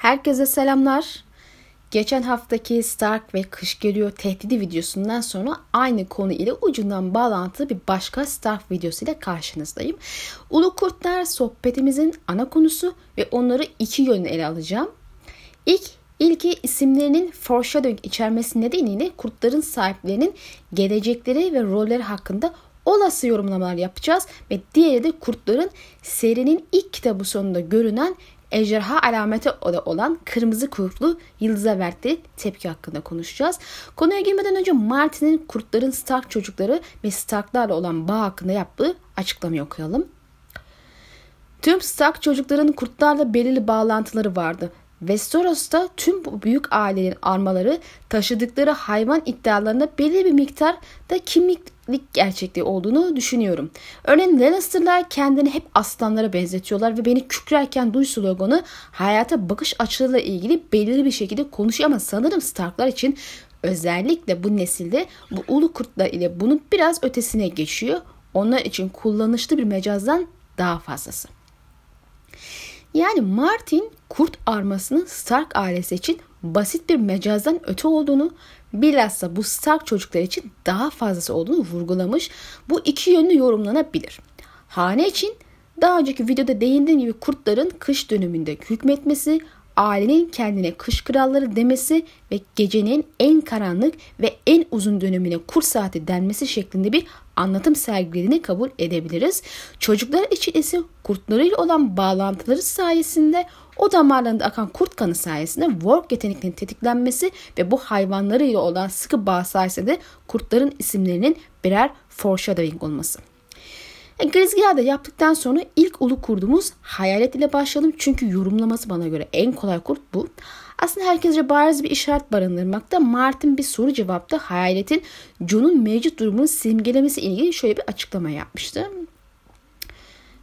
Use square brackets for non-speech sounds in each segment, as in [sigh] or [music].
Herkese selamlar. Geçen haftaki Stark ve Kış Geliyor tehdidi videosundan sonra aynı konu ile ucundan bağlantılı bir başka Stark videosu ile karşınızdayım. Ulu Kurtlar sohbetimizin ana konusu ve onları iki yönde ele alacağım. İlk ilki isimlerinin foreshadowing içermesi nedeniyle kurtların sahiplerinin gelecekleri ve rolleri hakkında olası yorumlamalar yapacağız ve diğeri de kurtların serinin ilk kitabı sonunda görünen ejderha alameti olan kırmızı kuyruklu yıldıza verdiği tepki hakkında konuşacağız. Konuya girmeden önce Martin'in kurtların Stark çocukları ve Starklarla olan bağ hakkında yaptığı açıklamayı okuyalım. Tüm Stark çocukların kurtlarla belirli bağlantıları vardı. Westeros'ta tüm bu büyük ailenin armaları taşıdıkları hayvan iddialarında belirli bir miktarda kimliklik gerçekliği olduğunu düşünüyorum. Örneğin Lannister'lar kendini hep aslanlara benzetiyorlar ve beni kükrerken duy sloganı hayata bakış açılarıyla ilgili belirli bir şekilde konuşuyor ama sanırım Starklar için özellikle bu nesilde bu ulu kurtlar ile bunun biraz ötesine geçiyor. Onlar için kullanışlı bir mecazdan daha fazlası. Yani Martin kurt armasının Stark ailesi için basit bir mecazdan öte olduğunu bilhassa bu Stark çocuklar için daha fazlası olduğunu vurgulamış. Bu iki yönlü yorumlanabilir. Hane için daha önceki videoda değindiğim gibi kurtların kış döneminde hükmetmesi, ailenin kendine kış kralları demesi ve gecenin en karanlık ve en uzun dönemine kurt saati denmesi şeklinde bir anlatım sergilediğini kabul edebiliriz. Çocuklar için ise kurtlarıyla olan bağlantıları sayesinde o damarlarında akan kurt kanı sayesinde work yeteneklerinin tetiklenmesi ve bu hayvanlarıyla olan sıkı bağ sayesinde kurtların isimlerinin birer foreshadowing olması. E, Grizgia'da yaptıktan sonra ilk ulu kurdumuz hayalet ile başlayalım. Çünkü yorumlaması bana göre en kolay kurt bu. Aslında herkesce bariz bir işaret barındırmakta. Martin bir soru cevapta hayaletin John'un mevcut durumunu simgelemesi ilgili şöyle bir açıklama yapmıştı.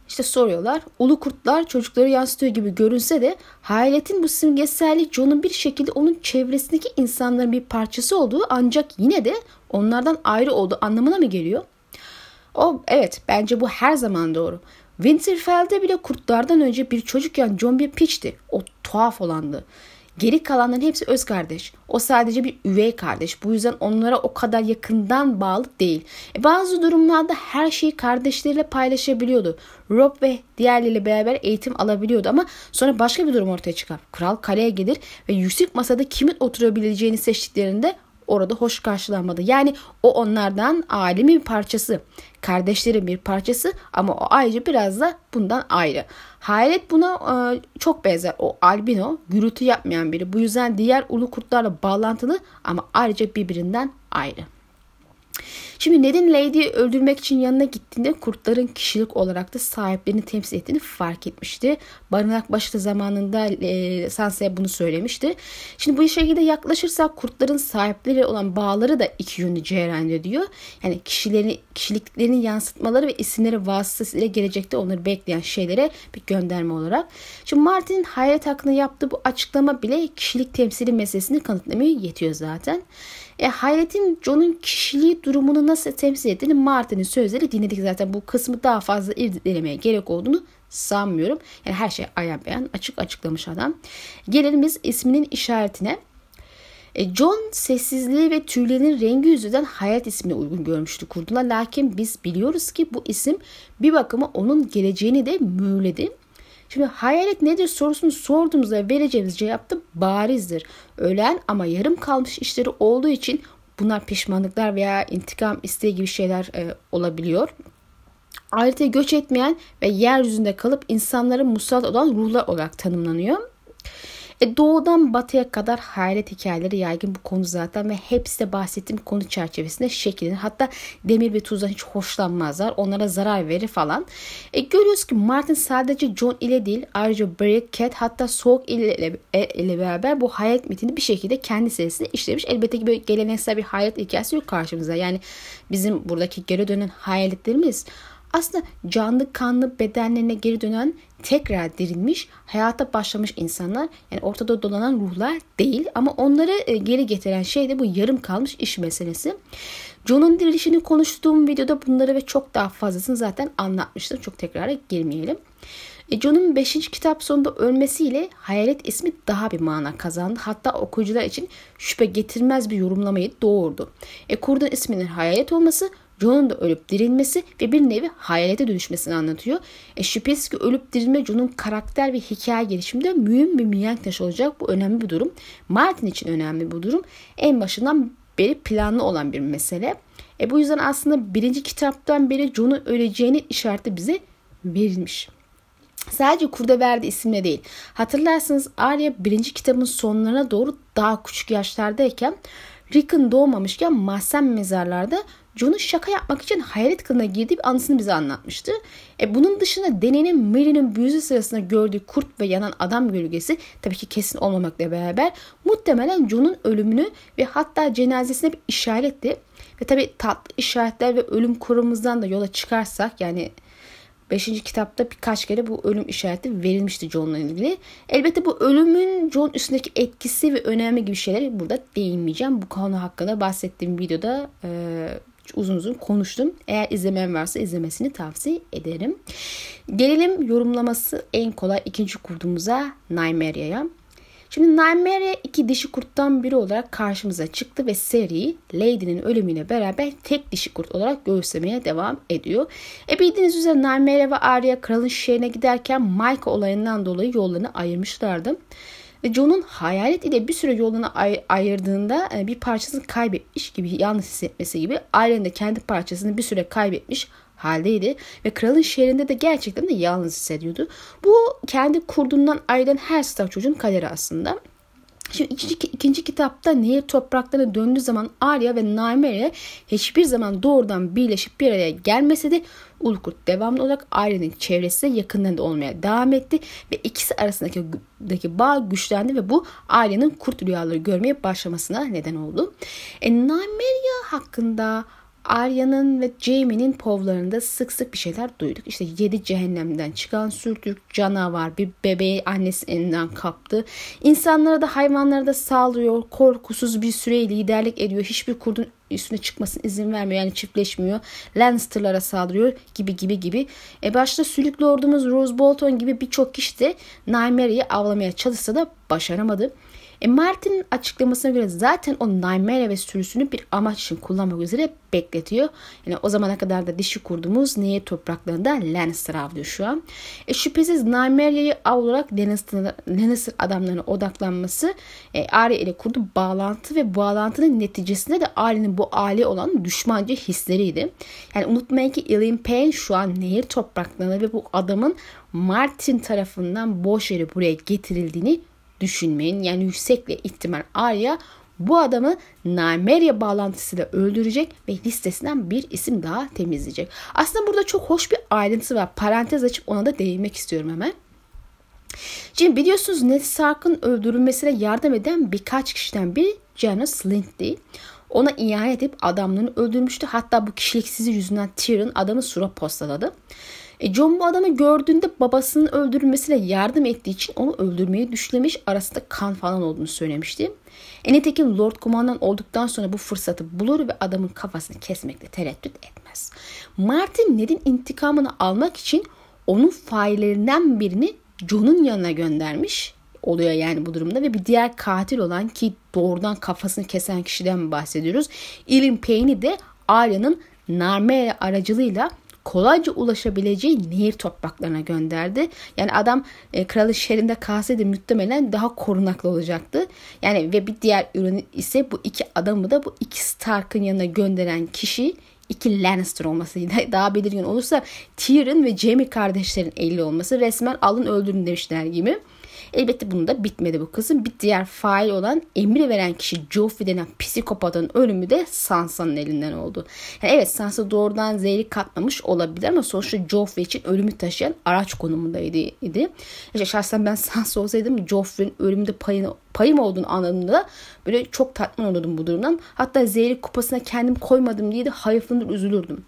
İşte soruyorlar. Ulu kurtlar çocukları yansıtıyor gibi görünse de hayaletin bu simgeselliği John'un bir şekilde onun çevresindeki insanların bir parçası olduğu ancak yine de onlardan ayrı olduğu anlamına mı geliyor? O evet bence bu her zaman doğru. Winterfell'de bile kurtlardan önce bir çocukken John bir piçti. O tuhaf olandı. Geri kalanların hepsi öz kardeş. O sadece bir üvey kardeş. Bu yüzden onlara o kadar yakından bağlı değil. E bazı durumlarda her şeyi kardeşleriyle paylaşabiliyordu. Rob ve diğerleriyle beraber eğitim alabiliyordu ama sonra başka bir durum ortaya çıkar. Kral kaleye gelir ve yüksek masada kimin oturabileceğini seçtiklerinde orada hoş karşılanmadı. Yani o onlardan ailemin bir parçası, kardeşlerin bir parçası ama o ayrıca biraz da bundan ayrı. Hayalet buna e, çok benzer. O albino, gürültü yapmayan biri. Bu yüzden diğer ulu kurtlarla bağlantılı ama ayrıca birbirinden ayrı. Şimdi Ned'in Lady'yi öldürmek için yanına gittiğinde kurtların kişilik olarak da sahiplerini temsil ettiğini fark etmişti. Barınak başlı zamanında e, Sansa'ya bunu söylemişti. Şimdi bu şekilde yaklaşırsak kurtların sahipleri olan bağları da iki yönlü cereyan ediyor. Yani kişilerin, kişiliklerini yansıtmaları ve isimleri vasıtasıyla gelecekte onları bekleyen şeylere bir gönderme olarak. Şimdi Martin'in hayat hakkında yaptığı bu açıklama bile kişilik temsili meselesini kanıtlamaya yetiyor zaten. E, Hayret'in John'un kişiliği durumunu nasıl temsil ettiğini Martin'in sözleri dinledik zaten. Bu kısmı daha fazla irdelemeye gerek olduğunu sanmıyorum. Yani her şey ayan beyan açık açıklamış adam. Gelelim biz isminin işaretine. E, John sessizliği ve tüylerinin rengi yüzünden hayat ismine uygun görmüştü kurdular. Lakin biz biliyoruz ki bu isim bir bakıma onun geleceğini de mühürledi. Şimdi hayalet nedir sorusunu sorduğumuzda vereceğimiz cevap da barizdir. Ölen ama yarım kalmış işleri olduğu için bunlar pişmanlıklar veya intikam isteği gibi şeyler e, olabiliyor. Ayrıca göç etmeyen ve yeryüzünde kalıp insanların musallat olan ruhlar olarak tanımlanıyor. E, doğudan batıya kadar hayret hikayeleri yaygın bu konu zaten ve hepsi de bahsettiğim konu çerçevesinde şekillenir. Hatta demir ve tuzdan hiç hoşlanmazlar. Onlara zarar verir falan. E, görüyoruz ki Martin sadece John ile değil ayrıca Brick, Cat hatta Soğuk ile, ile, ile beraber bu hayat mitini bir şekilde kendi serisinde işlemiş. Elbette ki böyle geleneksel bir hayat hikayesi yok karşımıza. Yani bizim buradaki geri dönen hayaletlerimiz aslında canlı kanlı bedenlerine geri dönen tekrar dirilmiş hayata başlamış insanlar yani ortada dolanan ruhlar değil ama onları e, geri getiren şey de bu yarım kalmış iş meselesi. John'un dirilişini konuştuğum videoda bunları ve çok daha fazlasını zaten anlatmıştım. Çok tekrara girmeyelim. E, John'un 5. kitap sonunda ölmesiyle hayalet ismi daha bir mana kazandı. Hatta okuyucular için şüphe getirmez bir yorumlamayı doğurdu. E, kurdun isminin hayalet olması John'un da ölüp dirilmesi ve bir nevi hayalete dönüşmesini anlatıyor. E, şüphesiz ki ölüp dirilme John'un karakter ve hikaye gelişiminde mühim bir mihenk taşı olacak. Bu önemli bir durum. Martin için önemli bu durum. En başından beri planlı olan bir mesele. E, bu yüzden aslında birinci kitaptan beri John'un öleceğinin işareti bize verilmiş. Sadece kurda verdi isimle değil. Hatırlarsanız Arya birinci kitabın sonlarına doğru daha küçük yaşlardayken Rickon doğmamışken mahzen mezarlarda John'un şaka yapmak için hayalet kılına girdiği bir anısını bize anlatmıştı. E bunun dışında denenin Mary'nin büyüsü sırasında gördüğü kurt ve yanan adam gölgesi tabii ki kesin olmamakla beraber muhtemelen John'un ölümünü ve hatta cenazesine bir işaretti. Ve tabii tatlı işaretler ve ölüm kurumumuzdan da yola çıkarsak yani 5. kitapta birkaç kere bu ölüm işareti verilmişti John'la ilgili. Elbette bu ölümün John üstündeki etkisi ve önemi gibi şeyler burada değinmeyeceğim. Bu konu hakkında bahsettiğim videoda e, uzun uzun konuştum. Eğer izlemeyen varsa izlemesini tavsiye ederim. Gelelim yorumlaması en kolay ikinci kurdumuza Nymeria'ya. Şimdi Nymeria iki dişi kurttan biri olarak karşımıza çıktı ve seriyi Lady'nin ölümüyle beraber tek dişi kurt olarak göğüslemeye devam ediyor. E bildiğiniz üzere Nymeria ve Arya kralın şehrine giderken Mike olayından dolayı yollarını ayırmışlardı. Ve John'un hayalet ile bir süre yolunu ay- ayırdığında e, bir parçasını kaybetmiş gibi yalnız hissetmesi gibi Arya'nın da kendi parçasını bir süre kaybetmiş haldeydi ve kralın şehrinde de gerçekten de yalnız hissediyordu. Bu kendi kurdundan ayrılan her Stark çocuğun kaderi aslında. Şimdi ikinci, ikinci kitapta nehir topraklarına döndüğü zaman Arya ve Nymeria hiçbir zaman doğrudan birleşip bir araya gelmese de Ulkurt devamlı olarak Arya'nın çevresinde yakınlarında olmaya devam etti ve ikisi arasındaki bağ güçlendi ve bu Arya'nın kurt rüyaları görmeye başlamasına neden oldu. E, Nymeria hakkında Arya'nın ve Jaime'nin povlarında sık sık bir şeyler duyduk. İşte yedi cehennemden çıkan sürtük canavar bir bebeği annesi elinden kaptı. İnsanlara da hayvanlara da saldırıyor. Korkusuz bir süre liderlik ediyor. Hiçbir kurdun üstüne çıkmasına izin vermiyor. Yani çiftleşmiyor. Lannister'lara saldırıyor gibi gibi gibi. E başta sülük lordumuz Rose Bolton gibi birçok kişi de Nymeria'yı avlamaya çalışsa da başaramadı. E Martin'in açıklamasına göre zaten o Nymeria ve sürüsünü bir amaç için kullanmak üzere bekletiyor. Yani o zamana kadar da dişi kurduğumuz Nehir topraklarında Lannister avlıyor şu an. E şüphesiz Nymeria'yı av olarak Lannister, Lannister adamlarına odaklanması e, Arya ile kurduğu bağlantı ve bağlantının neticesinde de Arya'nın bu aile olan düşmanca hisleriydi. Yani unutmayın ki Ilyn Payne şu an Nehir topraklarında ve bu adamın Martin tarafından boş yere buraya getirildiğini düşünmeyin. Yani yüksekle ihtimal Arya bu adamı Nymeria bağlantısıyla öldürecek ve listesinden bir isim daha temizleyecek. Aslında burada çok hoş bir ayrıntı var. Parantez açıp ona da değinmek istiyorum hemen. Şimdi biliyorsunuz Ned Stark'ın öldürülmesine yardım eden birkaç kişiden biri Janos Slynt'ti. Ona ihanet edip adamlarını öldürmüştü. Hatta bu kişiliksizliği yüzünden Tyrion adamı sura postaladı. E John bu adamı gördüğünde babasının öldürülmesine yardım ettiği için onu öldürmeyi düşlemiş. Arasında kan falan olduğunu söylemişti. E nitekim Lord Kumandan olduktan sonra bu fırsatı bulur ve adamın kafasını kesmekte tereddüt etmez. Martin Ned'in intikamını almak için onun faillerinden birini John'un yanına göndermiş oluyor yani bu durumda ve bir diğer katil olan ki doğrudan kafasını kesen kişiden bahsediyoruz. Ilyn Payne'i de Arya'nın Narmere aracılığıyla kolayca ulaşabileceği nehir topraklarına gönderdi. Yani adam e, kralı şehrinde kalsaydı muhtemelen daha korunaklı olacaktı. Yani ve bir diğer ürün ise bu iki adamı da bu iki Stark'ın yanına gönderen kişi iki Lannister olması [laughs] daha belirgin olursa Tyrion ve Jaime kardeşlerin eli olması resmen alın öldürün demişler gibi. Elbette bunu da bitmedi bu kızın. Bir diğer fail olan emri veren kişi Joffrey denen psikopatın ölümü de Sansa'nın elinden oldu. Yani evet Sansa doğrudan zehri katmamış olabilir ama sonuçta Joffrey için ölümü taşıyan araç konumundaydı. İşte şahsen ben Sansa olsaydım Joffrey'in ölümünde payını, payım olduğunu anladığımda böyle çok tatmin olurdum bu durumdan. Hatta zehri kupasına kendim koymadım diye de hayıflanır üzülürdüm.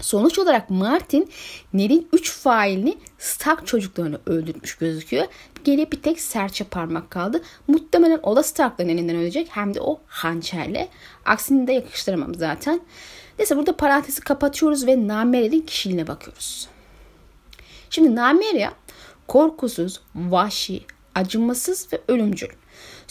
Sonuç olarak Martin Ned'in 3 failini Stark çocuklarını öldürmüş gözüküyor. Geriye bir tek serçe parmak kaldı. Muhtemelen o da Stark'ların elinden ölecek. Hem de o hançerle. Aksini de yakıştıramam zaten. Neyse burada parantezi kapatıyoruz ve Nameria'nın kişiliğine bakıyoruz. Şimdi Nameria Korkusuz, vahşi, acımasız ve ölümcül.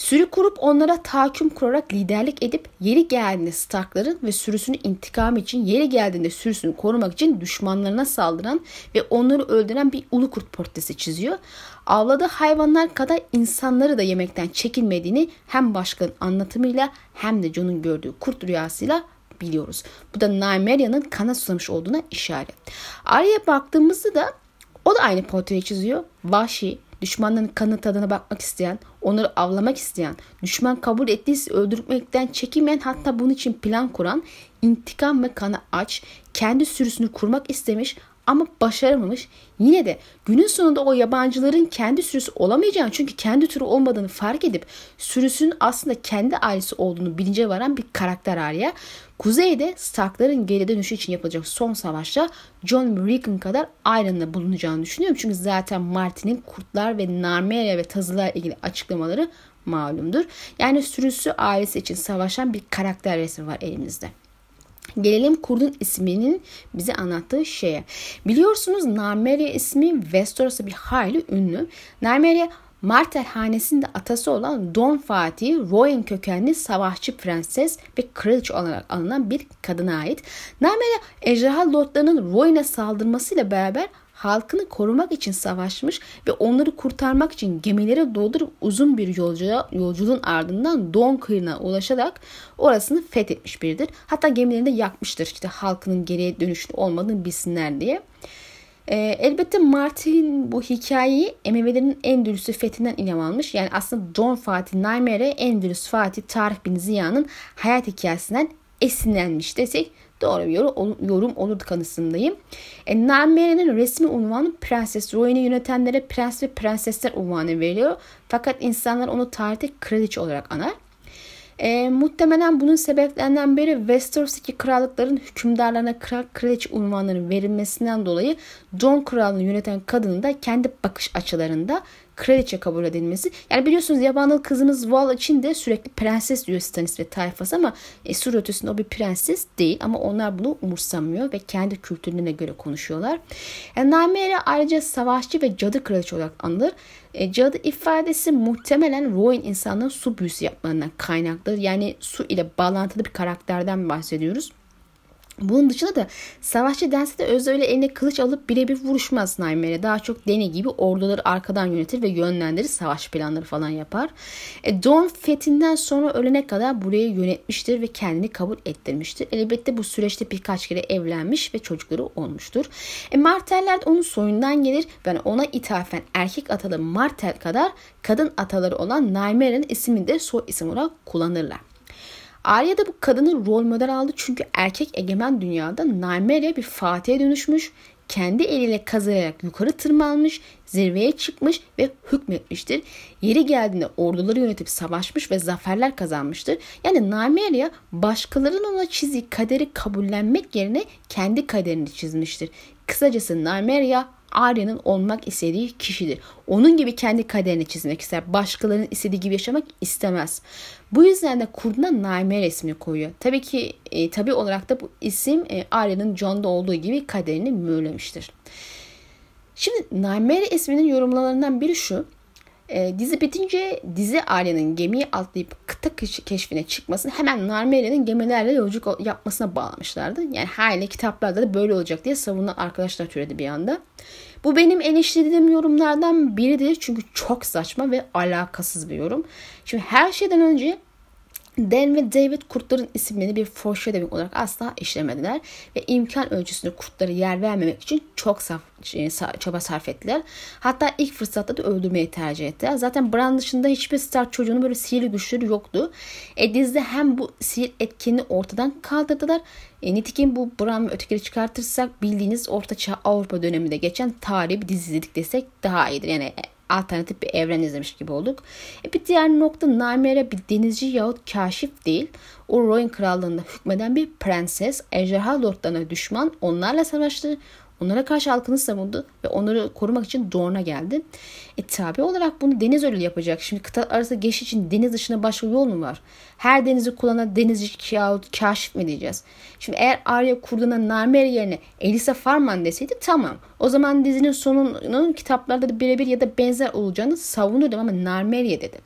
Sürü kurup onlara tahakküm kurarak liderlik edip yeri geldiğinde Starkların ve sürüsünün intikam için yeri geldiğinde sürüsünü korumak için düşmanlarına saldıran ve onları öldüren bir ulu kurt portresi çiziyor. Avladığı hayvanlar kadar insanları da yemekten çekinmediğini hem başkanın anlatımıyla hem de Jon'un gördüğü kurt rüyasıyla biliyoruz. Bu da Nymeria'nın kana susamış olduğuna işaret. Arya'ya baktığımızda da o da aynı portreyi çiziyor. Vahşi, düşmanların kanı tadına bakmak isteyen, onları avlamak isteyen, düşman kabul ettiyse öldürmekten çekinmeyen hatta bunun için plan kuran, intikam ve kana aç, kendi sürüsünü kurmak istemiş ama başaramamış. Yine de günün sonunda o yabancıların kendi sürüsü olamayacağını çünkü kendi türü olmadığını fark edip sürüsünün aslında kendi ailesi olduğunu bilince varan bir karakter Arya. Kuzeyde Starkların geri dönüşü için yapılacak son savaşta John Regan kadar Iron'la bulunacağını düşünüyorum. Çünkü zaten Martin'in kurtlar ve Narmeria ve tazılar ilgili açıklamaları malumdur. Yani sürüsü ailesi için savaşan bir karakter resmi var elimizde. Gelelim kurdun isminin bize anlattığı şeye. Biliyorsunuz Narmeria ismi Westeros'ta bir hayli ünlü. Narmeria Martel hanesinde atası olan Don Fatih, Royan kökenli savaşçı prenses ve kraliçe olarak alınan bir kadına ait. Narmeria ejderha lordlarının Royan'a saldırmasıyla beraber halkını korumak için savaşmış ve onları kurtarmak için gemilere doldurup uzun bir yolculuğa, yolculuğun ardından Don kıyına ulaşarak orasını fethetmiş biridir. Hatta gemilerini de yakmıştır işte halkının geriye dönüşünü olmadığını bilsinler diye. E, elbette Martin bu hikayeyi Emevilerin Endülüs'ü fethinden ilham almış. Yani aslında John Fatih Naimere Endülüs Fatih Tarık bin Ziya'nın hayat hikayesinden esinlenmiş desek doğru bir yorum, olurdu kanısındayım. E, Naimere'nin resmi unvanı Prenses Royan'ı yönetenlere prens ve prensesler unvanı veriliyor. Fakat insanlar onu tarihte kraliçe olarak anar. E, muhtemelen bunun sebeplerinden biri Westeros'taki krallıkların hükümdarlarına kral kraliçe unvanlarının verilmesinden dolayı John kralını yöneten kadının da kendi bakış açılarında kraliçe kabul edilmesi. Yani biliyorsunuz yabanıl kızımız Val için de sürekli prenses diyor Stannis ve tayfası ama e, sur ötesinde o bir prenses değil ama onlar bunu umursamıyor ve kendi kültürlerine göre konuşuyorlar. Yani Naimere ayrıca savaşçı ve cadı kraliçe olarak anılır. E, cadı ifadesi muhtemelen Rowan insanların su büyüsü yapmalarından kaynaklıdır. Yani su ile bağlantılı bir karakterden bahsediyoruz. Bunun dışında da savaşçı dense de Öz öyle eline kılıç alıp birebir vuruşmaz Nightmare'e. Daha çok Deni gibi orduları arkadan yönetir ve yönlendirir. Savaş planları falan yapar. E, Dawn fethinden sonra ölene kadar burayı yönetmiştir ve kendini kabul ettirmiştir. Elbette bu süreçte birkaç kere evlenmiş ve çocukları olmuştur. E, Marteller onun soyundan gelir ve ona ithafen erkek atalı Martel kadar kadın ataları olan Nymere'nin ismini de soy isim olarak kullanırlar. Arya da bu kadını rol model aldı çünkü erkek egemen dünyada Nymeria bir Fatih'e dönüşmüş, kendi eliyle kazıyarak yukarı tırmanmış, zirveye çıkmış ve hükmetmiştir. Yeri geldiğinde orduları yönetip savaşmış ve zaferler kazanmıştır. Yani Nymeria başkalarının ona çizdiği kaderi kabullenmek yerine kendi kaderini çizmiştir. Kısacası Nymeria Arya'nın olmak istediği kişidir. Onun gibi kendi kaderini çizmek ister. Başkalarının istediği gibi yaşamak istemez. Bu yüzden de kurduna Naime resmini koyuyor. Tabii ki e, tabii olarak da bu isim e, Arya'nın John'da olduğu gibi kaderini mühürlemiştir. Şimdi Naimere isminin yorumlarından biri şu. E, dizi bitince dizi Arya'nın gemiyi atlayıp kıta keşfine çıkmasını hemen Narmelia'nın gemilerle yolculuk yapmasına bağlamışlardı. Yani hali kitaplarda da böyle olacak diye savunan arkadaşlar türedi bir anda. Bu benim eleştirdiğim yorumlardan biridir çünkü çok saçma ve alakasız bir yorum. Şimdi her şeyden önce Dan ve David kurtların isimlerini bir foreshadowing olarak asla işlemediler ve imkan ölçüsünde kurtlara yer vermemek için çok saf, e, çaba sarf ettiler. Hatta ilk fırsatta da öldürmeyi tercih ettiler. Zaten Bran dışında hiçbir Stark çocuğunun böyle sihirli güçleri yoktu. E dizide hem bu sihir etkinliğini ortadan kaldırdılar. E, nitekim bu Bran ve ötekileri çıkartırsak bildiğiniz Orta Çağ Avrupa döneminde geçen tarihi bir dizi izledik desek daha iyidir. Yani alternatif bir evren izlemiş gibi olduk. E bir diğer nokta Naimere bir denizci yahut kaşif değil. O Royan krallığında hükmeden bir prenses. Ejderha lordlarına düşman onlarla savaştı. Onlara karşı halkını savundu ve onları korumak için Dorne'a geldi. E tabi olarak bunu deniz yolu yapacak. Şimdi kıta arası geçiş için deniz dışına başka yol mu var? Her denizi kullanan denizci yahut kaşif mi diyeceğiz? Şimdi eğer Arya kurduğuna Narmer yerine Elisa Farman deseydi tamam. O zaman dizinin sonunun kitaplarda da birebir ya da benzer olacağını savunurdum ama Narmerye dedi.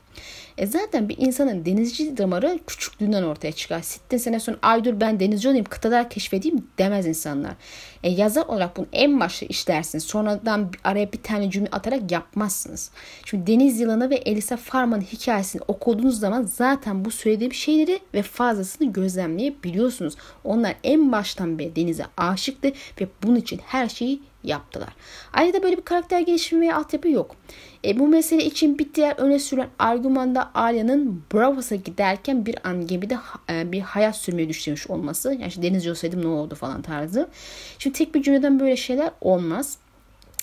E zaten bir insanın denizci damarı küçüklüğünden ortaya çıkar. Sittin sene sonra ay dur ben denizci olayım kıtalar keşfedeyim demez insanlar. E yazar olarak bunu en başta işlersiniz. Sonradan araya bir tane cümle atarak yapmazsınız. Şimdi Deniz Yılanı ve Elisa Farman'ın hikayesini okuduğunuz zaman zaten bu söylediğim şeyleri ve fazlasını gözlemleyebiliyorsunuz. Onlar en baştan beri denize aşıktı ve bunun için her şeyi yaptılar. Ayrıca böyle bir karakter gelişimi veya altyapı yok. E, bu mesele için bir diğer öne sürülen argümanda Arya'nın Bravos'a giderken bir an gemide e, bir hayat sürmeye düşlemiş olması. Yani işte denizci olsaydım ne oldu falan tarzı. Şimdi tek bir cümleden böyle şeyler olmaz.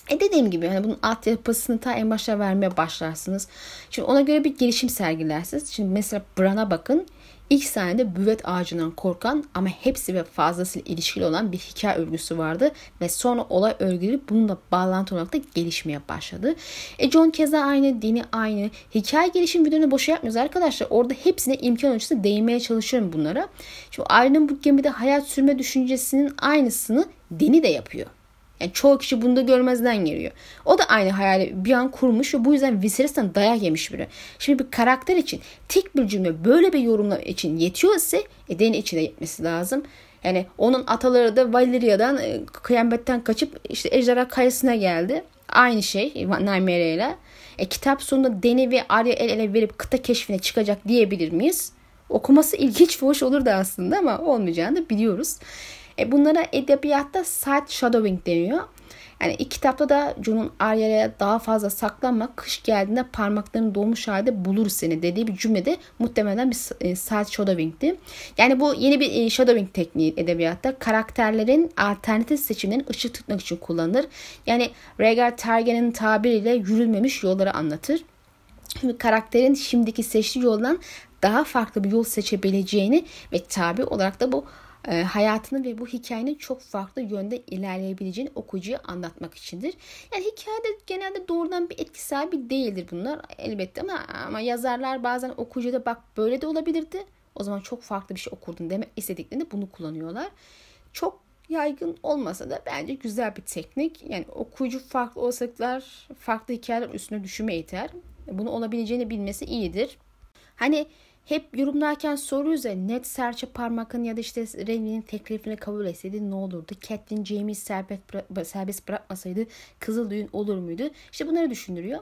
E dediğim gibi hani bunun altyapısını ta en başta vermeye başlarsınız. Şimdi ona göre bir gelişim sergilersiniz. Şimdi mesela Bran'a bakın. İlk sahnede büvet ağacından korkan ama hepsi ve fazlasıyla ilişkili olan bir hikaye örgüsü vardı ve sonra olay örgüleri bununla bağlantı olarak da gelişmeye başladı. E John keza aynı, Dini aynı. Hikaye gelişim videolarını boşa yapmıyoruz arkadaşlar. Orada hepsine imkan ölçüsünde değinmeye çalışıyorum bunlara. Şimdi Arya'nın bu gemide hayat sürme düşüncesinin aynısını Dini de yapıyor. Yani çoğu kişi bunu da görmezden geliyor. O da aynı hayali bir an kurmuş ve bu yüzden Viserys'ten dayak yemiş biri. Şimdi bir karakter için tek bir cümle böyle bir yorumla için yetiyor ise e, Dany için de yetmesi lazım. Yani onun ataları da Valyria'dan e, kıyametten kaçıp işte ejderha kayasına geldi. Aynı şey Nymeria ile. E, kitap sonunda Dany ve Arya el ele verip kıta keşfine çıkacak diyebilir miyiz? Okuması ilginç ve hoş olur da aslında ama olmayacağını da biliyoruz. E bunlara edebiyatta side shadowing deniyor. Yani ilk kitapta da John'un Arya'ya daha fazla saklanma kış geldiğinde parmaklarını dolmuş halde bulur seni dediği bir cümlede muhtemelen bir e, side shadowing'ti. Yani bu yeni bir e, shadowing tekniği edebiyatta karakterlerin alternatif seçimlerini ışık tutmak için kullanılır. Yani Rhaegar Targaryen'in tabiriyle yürülmemiş yolları anlatır. Şimdi karakterin şimdiki seçtiği yoldan daha farklı bir yol seçebileceğini ve tabi olarak da bu e, hayatını ve bu hikayenin çok farklı yönde ilerleyebileceğini okuyucuya anlatmak içindir. Yani hikayede genelde doğrudan bir etki sahibi değildir bunlar elbette ama, ama yazarlar bazen okuyucuya bak böyle de olabilirdi. O zaman çok farklı bir şey okurdun demek istediklerinde bunu kullanıyorlar. Çok yaygın olmasa da bence güzel bir teknik. Yani okuyucu farklı olasılıklar, farklı hikayeler üstüne düşünme yeter. Bunu olabileceğini bilmesi iyidir. Hani hep yorumlarken soruyoruz ya net serçe parmakın ya da işte Renly'nin teklifini kabul etseydi ne olurdu? Catelyn Jamie'i serbest, bıra- serbest bırakmasaydı kızıl düğün olur muydu? İşte bunları düşündürüyor.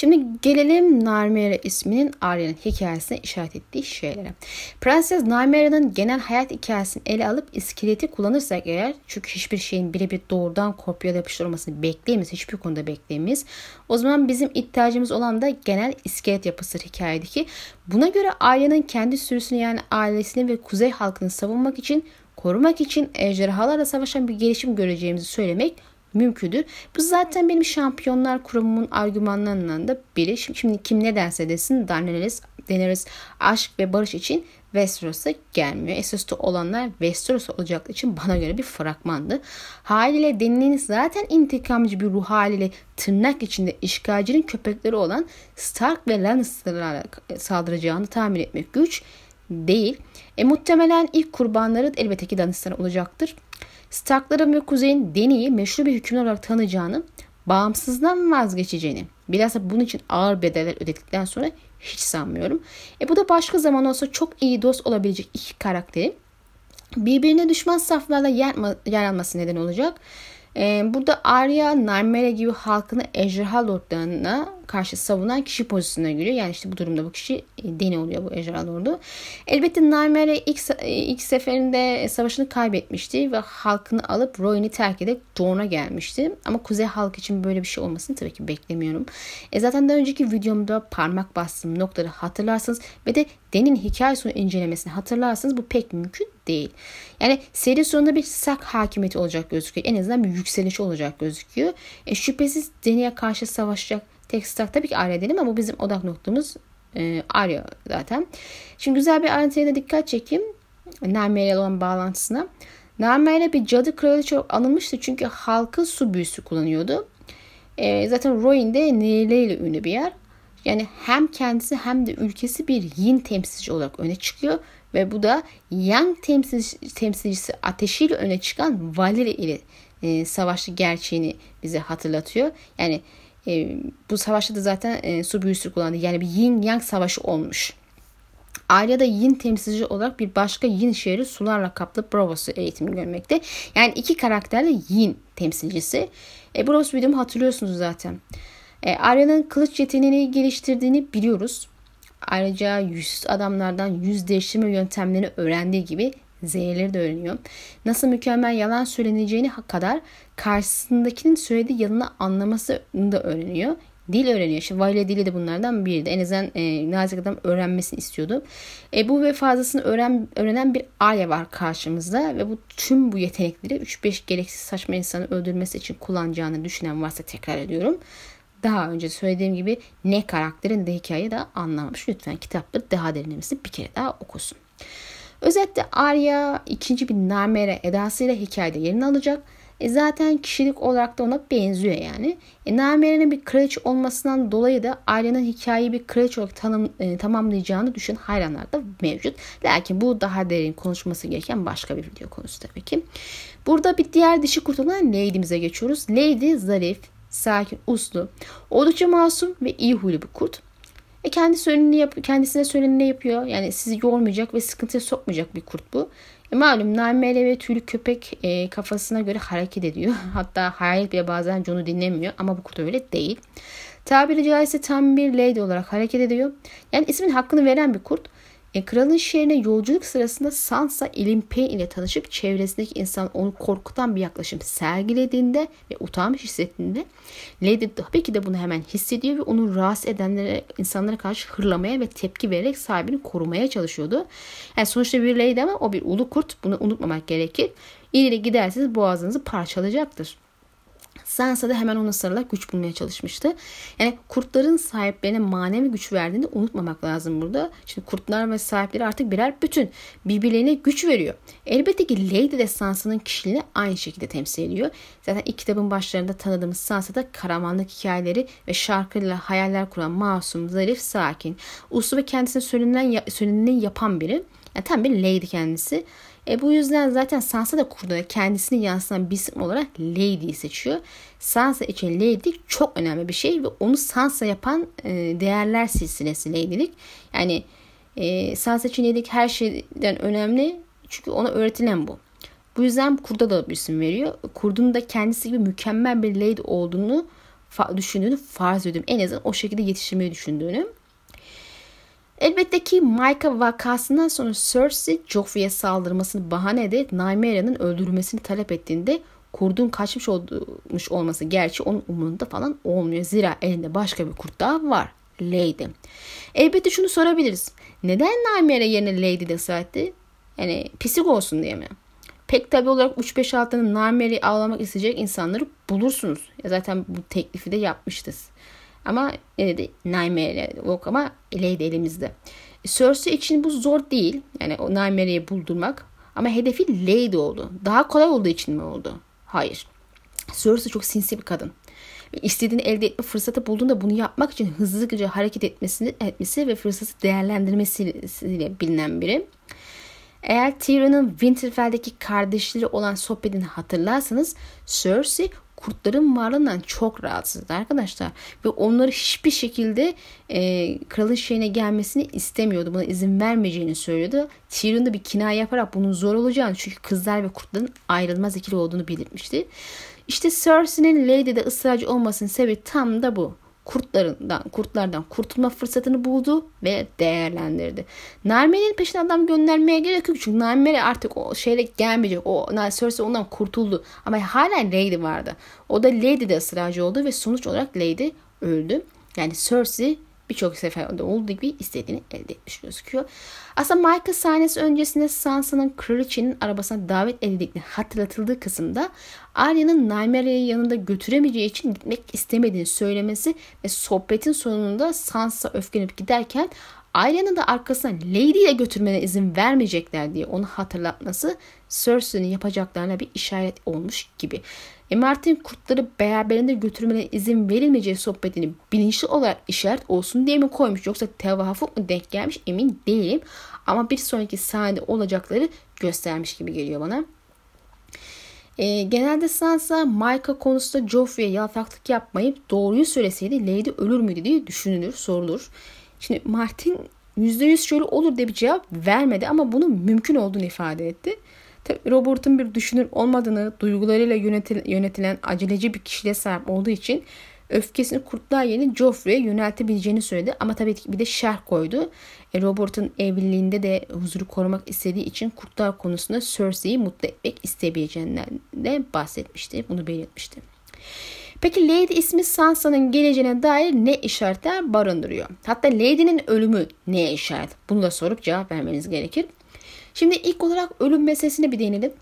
Şimdi gelelim Narmera isminin Arya'nın hikayesine işaret ettiği şeylere. Prenses Narmera'nın genel hayat hikayesini ele alıp iskeleti kullanırsak eğer çünkü hiçbir şeyin birebir doğrudan kopya yapıştırılmasını bekleyemeyiz. Hiçbir konuda bekleyemeyiz. O zaman bizim ihtiyacımız olan da genel iskelet yapısıdır hikayedeki. Buna göre Arya'nın kendi sürüsünü yani ailesini ve kuzey halkını savunmak için korumak için ejderhalarla savaşan bir gelişim göreceğimizi söylemek mümkündür. Bu zaten benim şampiyonlar kurumumun argümanlarından da biri. Şimdi, kim ne derse desin Daenerys, Daenerys aşk ve barış için Westeros'a gelmiyor. Essos'ta olanlar Westeros olacak için bana göre bir fragmandı. Haliyle Dany'nin zaten intikamcı bir ruh haliyle tırnak içinde işgalcinin köpekleri olan Stark ve Lannister'lara saldıracağını tahmin etmek güç değil. E, muhtemelen ilk kurbanları elbette ki Lannister olacaktır. Starkların ve Kuzey'in Dany'yi meşru bir hükümdar olarak tanıyacağını, bağımsızdan vazgeçeceğini, bilhassa bunun için ağır bedeller ödedikten sonra hiç sanmıyorum. E bu da başka zaman olsa çok iyi dost olabilecek iki karakterin birbirine düşman saflarla yer, yer alması neden olacak. Ee, burada Arya, Narmere gibi halkını ejderha lordlarına karşı savunan kişi pozisyonuna giriyor. Yani işte bu durumda bu kişi e, Deni oluyor bu ejderha lordu. Elbette Narmere ilk, e, ilk seferinde savaşını kaybetmişti ve halkını alıp Royan'ı terk edip Dorne'a gelmişti. Ama kuzey halk için böyle bir şey olmasını tabii ki beklemiyorum. E zaten daha önceki videomda parmak bastığım noktaları hatırlarsınız ve de Den'in hikaye sonu incelemesini hatırlarsanız bu pek mümkün değil. Yani seri sonunda bir sak hakimiyeti olacak gözüküyor. En azından bir yükseliş olacak gözüküyor. E, şüphesiz Deni'ye karşı savaşacak tek Stark tabii ki Arya dedim ama bizim odak noktamız e, Arya zaten. Şimdi güzel bir ayrıntıya da dikkat çekeyim. Nymeria olan bağlantısına. Narmaya bir cadı kraliçe anılmıştı çünkü halkı su büyüsü kullanıyordu. E, zaten Royin de nehirleriyle ünlü bir yer. Yani hem kendisi hem de ülkesi bir yin temsilci olarak öne çıkıyor. Ve bu da yang temsilcisi, temsilcisi ateşiyle öne çıkan Valeri ile e, savaşlı gerçeğini bize hatırlatıyor. Yani e, bu savaşta da zaten e, su büyüsü kullandı. Yani bir yin yang savaşı olmuş. Arya'da yin temsilci olarak bir başka yin şehri sularla kaplı Bravos'u eğitimi görmekte. Yani iki karakterli yin temsilcisi. E, Bravos videomu hatırlıyorsunuz zaten. E, Arya'nın kılıç yeteneğini geliştirdiğini biliyoruz. Ayrıca yüz adamlardan yüz değiştirme yöntemlerini öğrendiği gibi zehirleri de öğreniyor. Nasıl mükemmel yalan söyleneceğini kadar karşısındakinin söylediği yalanı anlamasını da öğreniyor. Dil öğreniyor. Şimdi Vale dili de bunlardan biriydi. En azından e, nazik adam öğrenmesini istiyordu. E, bu ve fazlasını öğren, öğrenen bir Arya var karşımızda. Ve bu tüm bu yetenekleri 3-5 gereksiz saçma insanı öldürmesi için kullanacağını düşünen varsa tekrar ediyorum. Daha önce söylediğim gibi ne karakterin de hikayeyi de anlamamış. Lütfen kitapları daha derinlemesine bir kere daha okusun. Özetle Arya ikinci bir Narmere edasıyla hikayede yerini alacak. E zaten kişilik olarak da ona benziyor yani. E, Narmere'nin bir kraliçe olmasından dolayı da Arya'nın hikayeyi bir kraliçe olarak tanım, e, tamamlayacağını düşün hayranlar da mevcut. Lakin bu daha derin konuşması gereken başka bir video konusu tabii ki. Burada bir diğer dişi kurt olan Lady'mize geçiyoruz. Lady zarif, sakin, uslu, oldukça masum ve iyi huylu bir kurt. E kendi söyleneni yap kendisine söyleneni yapıyor. Yani sizi yormayacak ve sıkıntıya sokmayacak bir kurt bu. E malum namele ve tüylü köpek e, kafasına göre hareket ediyor. [laughs] Hatta hayalet bile bazen John'u dinlemiyor ama bu kurt öyle değil. Tabiri caizse tam bir lady olarak hareket ediyor. Yani ismin hakkını veren bir kurt. E, kralın şehrine yolculuk sırasında Sansa Ilimpe ile tanışıp çevresindeki insan onu korkutan bir yaklaşım sergilediğinde ve utanmış hissettiğinde Lady tabii ki de bunu hemen hissediyor ve onu rahatsız edenlere, insanlara karşı hırlamaya ve tepki vererek sahibini korumaya çalışıyordu. Yani sonuçta bir Lady ama o bir ulu kurt. Bunu unutmamak gerekir. İleri giderseniz boğazınızı parçalayacaktır. Sansa da hemen ona sarılarak güç bulmaya çalışmıştı. Yani kurtların sahiplerine manevi güç verdiğini unutmamak lazım burada. Şimdi kurtlar ve sahipleri artık birer bütün. Birbirlerine güç veriyor. Elbette ki Lady de Sansa'nın kişiliğini aynı şekilde temsil ediyor. Zaten ilk kitabın başlarında tanıdığımız Sansa da karamanlık hikayeleri ve şarkıyla hayaller kuran masum, zarif, sakin, uslu ve kendisine söylenen, söyleneni yapan biri. Yani tam bir lady kendisi. E bu yüzden zaten Sansa da kurduğunda kendisini yansıtan bir isim olarak Lady'yi seçiyor. Sansa için Lady çok önemli bir şey ve onu Sansa yapan e, değerler silsilesi Lady'lik. Yani e, Sansa için Lady'lik her şeyden önemli çünkü ona öğretilen bu. Bu yüzden kurda da bir isim veriyor. Kurdun da kendisi gibi mükemmel bir lady olduğunu düşündüğünü farz ediyorum. En azından o şekilde yetiştirmeyi düşündüğünü. Elbette ki Micah vakasından sonra Cersei Joffrey'e saldırmasını bahane ederek Nymeria'nın öldürülmesini talep ettiğinde kurdun kaçmış olmuş olması gerçi onun umurunda falan olmuyor. Zira elinde başka bir kurt daha var. Lady. Elbette şunu sorabiliriz. Neden Nymeria yerine Lady de ısrar etti? Yani pisik olsun diye mi? Pek tabi olarak 3-5-6'nın Nymeria'yı ağlamak isteyecek insanları bulursunuz. Ya zaten bu teklifi de yapmıştız. Ama yine de Nightmare yok ama Lady elimizde. Cersei için bu zor değil. Yani o Nightmare'yi buldurmak. Ama hedefi Lady oldu. Daha kolay olduğu için mi oldu? Hayır. Cersei çok sinsi bir kadın. İstediğini elde etme fırsatı bulduğunda bunu yapmak için hızlıca hareket etmesini, etmesi ve fırsatı değerlendirmesiyle bilinen biri. Eğer Tyrion'un Winterfell'deki kardeşleri olan sohbetini hatırlarsanız Cersei kurtların varlığından çok rahatsızdı arkadaşlar. Ve onları hiçbir şekilde e, kralın şeyine gelmesini istemiyordu. Buna izin vermeyeceğini söylüyordu. Tyrion da bir kinaye yaparak bunun zor olacağını çünkü kızlar ve kurtların ayrılmaz ikili olduğunu belirtmişti. İşte Cersei'nin Lady'de ısrarcı olmasının sebebi tam da bu kurtlarından, kurtlardan kurtulma fırsatını buldu ve değerlendirdi. Narmeli'nin peşine adam göndermeye gerek yok. Çünkü Narmeli artık o şeyle gelmeyecek. O Cersei ondan kurtuldu. Ama hala Lady vardı. O da Lady de ısrarcı oldu ve sonuç olarak Lady öldü. Yani Cersei birçok seferde olduğu gibi istediğini elde etmiş gözüküyor. Aslında Michael sahnesi öncesinde Sansa'nın kraliçenin arabasına davet edildiğini hatırlatıldığı kısımda Arya'nın Nymeria'yı yanında götüremeyeceği için gitmek istemediğini söylemesi ve sohbetin sonunda Sansa öfkelenip giderken Arya'nın da arkasına Lady ile götürmene izin vermeyecekler diye onu hatırlatması Cersei'nin yapacaklarına bir işaret olmuş gibi. E Martin kurtları beraberinde götürmene izin verilmeyeceği sohbetini bilinçli olarak işaret olsun diye mi koymuş yoksa tevafuk mu denk gelmiş emin değilim. Ama bir sonraki sahnede olacakları göstermiş gibi geliyor bana. E, genelde Sansa Micah konusunda Joffrey'e yaltaklık yapmayıp doğruyu söyleseydi Lady ölür müydü diye düşünülür, sorulur. Şimdi Martin %100 şöyle olur diye bir cevap vermedi ama bunun mümkün olduğunu ifade etti. Robert'ın bir düşünür olmadığını, duygularıyla yönetilen aceleci bir kişiliğe sahip olduğu için öfkesini kurtlar yerine Joffrey'e yöneltebileceğini söyledi. Ama tabii ki bir de şerh koydu. E, Robert'ın evliliğinde de huzuru korumak istediği için kurtlar konusunda Cersei'yi mutlu etmek isteyebileceğinden de bahsetmişti. Bunu belirtmişti. Peki Lady ismi Sansa'nın geleceğine dair ne işaretler barındırıyor? Hatta Lady'nin ölümü neye işaret? Bunu da sorup cevap vermeniz gerekir. Şimdi ilk olarak ölüm meselesine bir değinelim.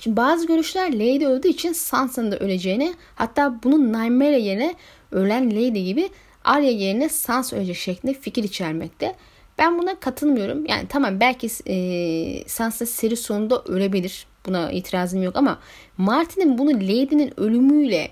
Şimdi bazı görüşler Lady öldüğü için Sansa'nın da öleceğini hatta bunun Nymeria yerine ölen Lady gibi Arya yerine Sansa ölecek şeklinde fikir içermekte. Ben buna katılmıyorum. Yani tamam belki e, Sansa seri sonunda ölebilir. Buna itirazım yok ama Martin'in bunu Lady'nin ölümüyle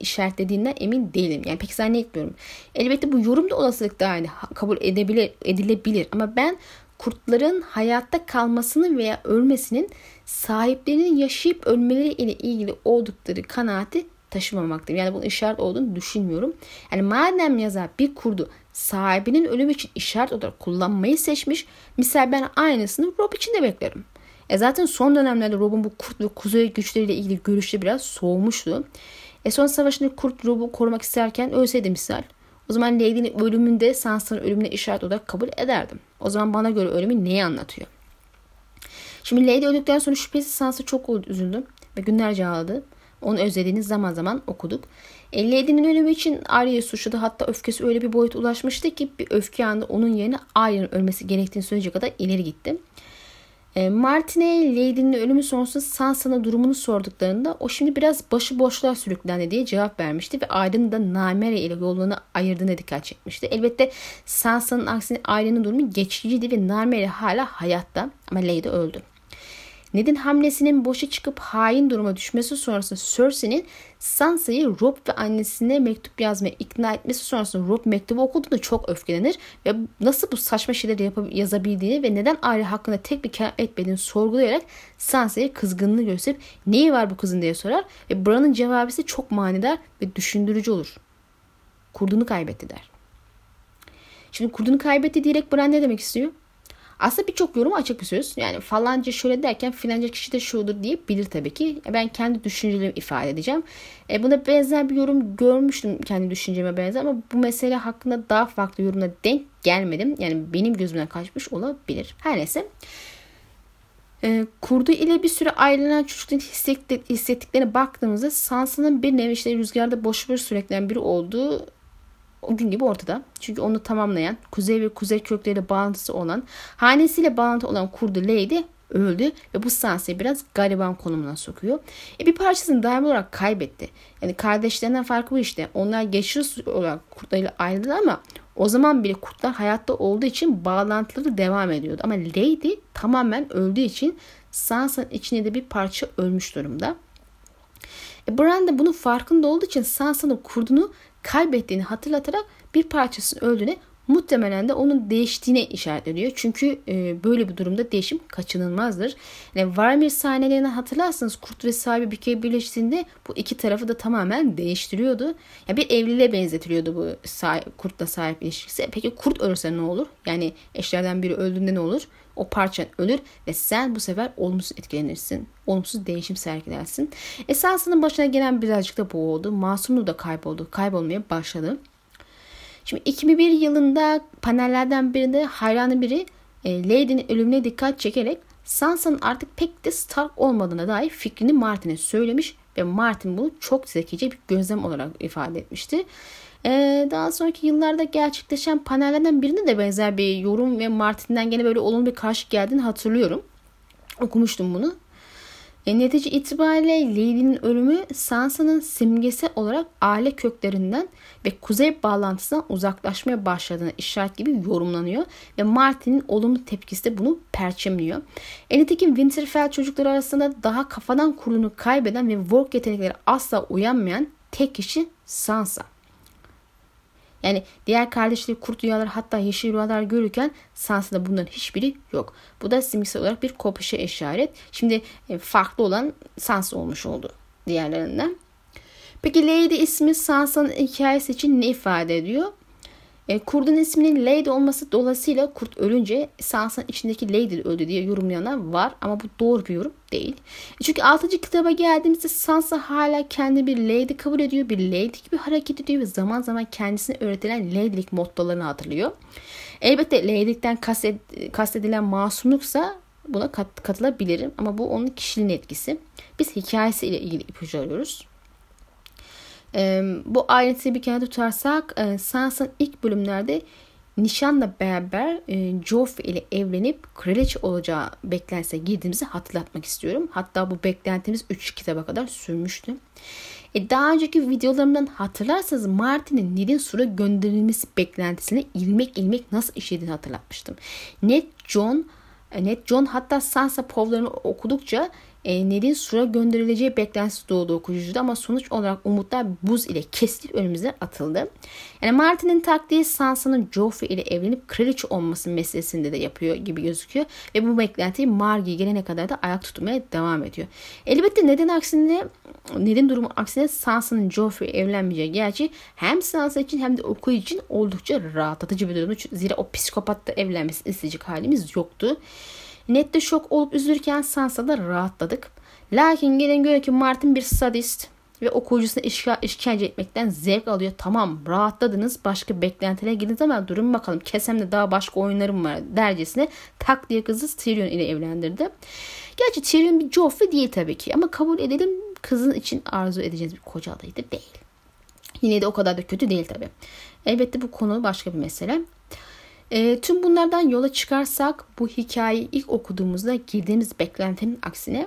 işaretlediğinden emin değilim. Yani pek zannetmiyorum. Elbette bu yorum da olasılık dahil kabul edebilir, edilebilir. Ama ben kurtların hayatta kalmasının veya ölmesinin sahiplerinin yaşayıp ölmeleri ile ilgili oldukları kanaati taşımamaktayım. Yani bunun işaret olduğunu düşünmüyorum. Yani madem yazar bir kurdu sahibinin ölümü için işaret olarak kullanmayı seçmiş. Misal ben aynısını Rob için de beklerim. E zaten son dönemlerde Rob'un bu kurt ve kuzey güçleriyle ilgili görüşleri biraz soğumuştu. E son savaşında kurt Rob'u korumak isterken ölseydi misal. O zaman Lady'nin ölümünde Sansa'nın ölümüne işaret olarak kabul ederdim. O zaman bana göre ölümü neyi anlatıyor? Şimdi Lady öldükten sonra şüphesiz Sansa çok üzüldü ve günlerce ağladı. Onu özlediğini zaman zaman okuduk. E, Lady'nin ölümü için Arya'yı suçladı. Hatta öfkesi öyle bir boyut ulaşmıştı ki bir öfke anda onun yerine Arya'nın ölmesi gerektiğini söyleyecek kadar ileri gitti. E, Martin'e Lady'nin ölümü sonrası Sansa'na durumunu sorduklarında o şimdi biraz başı boşluğa sürüklendi diye cevap vermişti ve Arya'nın da Namere ile yolunu ayırdığına dikkat çekmişti. Elbette Sansa'nın aksine Arya'nın durumu geçiciydi ve Namere hala hayatta ama Lady öldü. Ned'in hamlesinin boşa çıkıp hain duruma düşmesi sonrasında Cersei'nin Sansa'yı Rob ve annesine mektup yazmaya ikna etmesi sonrasında Rob mektubu okuduğunda çok öfkelenir ve nasıl bu saçma şeyleri yapıp yazabildiğini ve neden aile hakkında tek bir kelam etmediğini sorgulayarak Sansa'ya kızgınlığı gösterip neyi var bu kızın diye sorar ve Bran'ın cevabı ise çok manidar ve düşündürücü olur. Kurdunu kaybetti der. Şimdi kurdunu kaybetti diyerek Bran ne demek istiyor? Aslında birçok yorum açık bir söz. Yani falanca şöyle derken filanca kişi de şudur diye bilir tabii ki. E, ben kendi düşüncelerimi ifade edeceğim. E, buna benzer bir yorum görmüştüm kendi düşünceme benzer ama bu mesele hakkında daha farklı yorumla denk gelmedim. Yani benim gözümden kaçmış olabilir. Her neyse. E, kurdu ile bir süre ayrılan çocukların hissettiklerine baktığımızda Sansa'nın bir nevi işte rüzgarda boş bir süreklen biri olduğu o gün gibi ortada. Çünkü onu tamamlayan, kuzey ve kuzey kökleriyle bağlantısı olan, hanesiyle bağlantı olan kurdu Lady öldü ve bu Sansa'yı biraz gariban konumuna sokuyor. E bir parçasını daim olarak kaybetti. Yani kardeşlerinden farkı bu işte. Onlar geçici olarak kurtlarıyla ayrıldı ama o zaman bile kurtlar hayatta olduğu için bağlantıları devam ediyordu. Ama Lady tamamen öldüğü için Sansa'nın içinde de bir parça ölmüş durumda. E Bran da bunun farkında olduğu için Sansa'nın kurdunu kaybettiğini hatırlatarak bir parçasının öldüğüne muhtemelen de onun değiştiğine işaret ediyor. Çünkü e, böyle bir durumda değişim kaçınılmazdır. Yani Varamir sahnelerini hatırlarsanız kurt ve sahibi bir kere birleştiğinde bu iki tarafı da tamamen değiştiriyordu. Yani bir evliliğe benzetiliyordu bu sahip, kurtla sahip ilişkisi. Peki kurt ölürse ne olur? Yani eşlerden biri öldüğünde ne olur? O parça ölür ve sen bu sefer olumsuz etkilenirsin. Olumsuz değişim sergilersin. Esasının başına gelen birazcık da bu oldu. Masumluğu da kayboldu. Kaybolmaya başladı. Şimdi 2001 yılında panellerden birinde hayranı biri e, Lady'nin ölümüne dikkat çekerek Sansa'nın artık pek de Stark olmadığına dair fikrini Martin'e söylemiş ve Martin bunu çok zekice bir gözlem olarak ifade etmişti. Ee, daha sonraki yıllarda gerçekleşen panellerden birinde de benzer bir yorum ve Martin'den gene böyle olumlu bir karşı geldiğini hatırlıyorum. Okumuştum bunu. E, netice itibariyle Lady'nin ölümü Sansa'nın simgesi olarak aile köklerinden ve kuzey bağlantısından uzaklaşmaya başladığına işaret gibi yorumlanıyor ve Martin'in olumlu tepkisi de bunu perçemliyor. E, nitekim Winterfell çocukları arasında daha kafadan kurulunu kaybeden ve work yetenekleri asla uyanmayan tek kişi Sansa. Yani diğer kardeşleri kurt rüyalar hatta yeşil rüyalar görürken Sansa'da bunların hiçbiri yok. Bu da simgesel olarak bir kopuşa işaret. Şimdi e, farklı olan Sansa olmuş oldu diğerlerinden. Peki Lady ismi Sansa'nın hikayesi için ne ifade ediyor? E, kurdun isminin Lady olması dolayısıyla kurt ölünce Sansa'nın içindeki Lady öldü diye yorumlayanlar var ama bu doğru bir yorum değil. E, çünkü 6. kitaba geldiğimizde Sansa hala kendi bir Lady kabul ediyor. Bir Lady gibi hareket ediyor ve zaman zaman kendisine öğretilen Lady'lik mottolarını hatırlıyor. Elbette Lady'likten kastedilen masumluksa buna kat, katılabilirim ama bu onun kişiliğinin etkisi. Biz hikayesiyle ilgili ipucu arıyoruz. E, bu ayrıntıyı bir kenara tutarsak e, Sansa'nın ilk bölümlerde nişanla beraber e, Joffrey ile evlenip kraliçe olacağı beklentisine girdiğimizi hatırlatmak istiyorum. Hatta bu beklentimiz 3 kitaba kadar sürmüştü. E, daha önceki videolarımdan hatırlarsanız Martin'in Ned'in Sur'a gönderilmesi beklentisine ilmek ilmek nasıl işlediğini hatırlatmıştım. Ned John e, Ned John hatta Sansa povlarını okudukça e, Ned'in Sur'a gönderileceği beklentisi doğdu okuyucuda ama sonuç olarak umutlar buz ile kesilip önümüze atıldı. Yani Martin'in taktiği Sansa'nın Joffrey ile evlenip kraliçe olması meselesinde de yapıyor gibi gözüküyor ve bu beklentiyi Margie gelene kadar da ayak tutmaya devam ediyor. Elbette neden aksine neden durumu aksine Sansa'nın Joffrey evlenmeyeceği gerçi hem Sansa için hem de okuyucu için oldukça rahatlatıcı bir durum. Zira o psikopatla evlenmesini isteyecek halimiz yoktu. Nette şok olup üzülürken Sansa'da rahatladık. Lakin gelin göre ki Martin bir sadist ve okuyucusuna işga, işkence etmekten zevk alıyor. Tamam rahatladınız başka beklentilere girdiniz ama durun bakalım kesemde daha başka oyunlarım var dercesine tak diye kızı Tyrion ile evlendirdi. Gerçi Tyrion bir Joffrey değil tabii ki ama kabul edelim kızın için arzu edeceğiniz bir koca adaydı değil. Yine de o kadar da kötü değil tabii. Elbette bu konu başka bir mesele. E, tüm bunlardan yola çıkarsak bu hikayeyi ilk okuduğumuzda girdiğimiz beklentinin aksine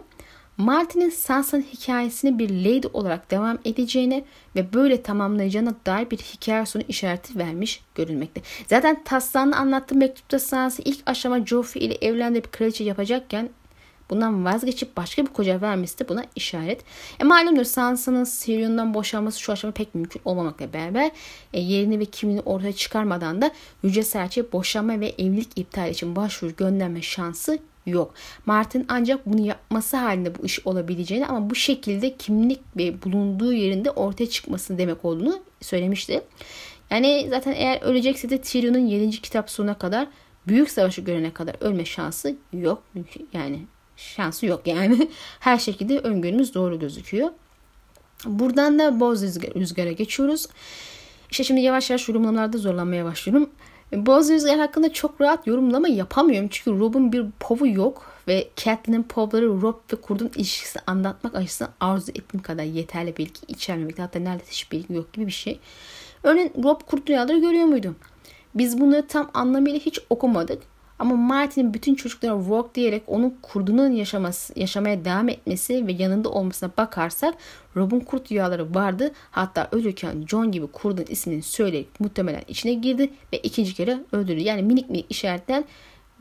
Martin'in Sansa'nın hikayesini bir lady olarak devam edeceğine ve böyle tamamlayacağına dair bir hikaye sonu işareti vermiş görülmekte. Zaten Taslan'ın anlattığı mektupta Sansa ilk aşama Joffrey ile evlendiği bir kraliçe yapacakken bundan vazgeçip başka bir koca vermesi de buna işaret. E malumdur Sansa'nın Tyrion'dan boşanması şu aşamada pek mümkün olmamakla beraber e, yerini ve kimliğini ortaya çıkarmadan da Yüce Serçe boşanma ve evlilik iptal için başvuru gönderme şansı yok. Martin ancak bunu yapması halinde bu iş olabileceğini ama bu şekilde kimlik ve bulunduğu yerinde ortaya çıkmasını demek olduğunu söylemişti. Yani zaten eğer ölecekse de Tyrion'un 7. kitap sonuna kadar büyük savaşı görene kadar ölme şansı yok. Yani şansı yok yani. [laughs] Her şekilde öngörümüz doğru gözüküyor. Buradan da boz rüzgara geçiyoruz. İşte şimdi yavaş yavaş yorumlamalarda zorlanmaya başlıyorum. Boz rüzgar hakkında çok rahat yorumlama yapamıyorum. Çünkü Rob'un bir povu yok. Ve Catelyn'in povları Rob ve kurdun ilişkisini anlatmak açısından arzu ettiğim kadar yeterli bilgi içermemekte. Hatta neredeyse hiç bilgi yok gibi bir şey. Örneğin Rob kurt rüyaları görüyor muydu? Biz bunları tam anlamıyla hiç okumadık. Ama Martin'in bütün çocuklara work diyerek onun kurdunun yaşaması, yaşamaya devam etmesi ve yanında olmasına bakarsak Rob'un kurt rüyaları vardı. Hatta ölürken John gibi kurdun ismini söyleyip muhtemelen içine girdi ve ikinci kere öldürdü. Yani minik minik işaretler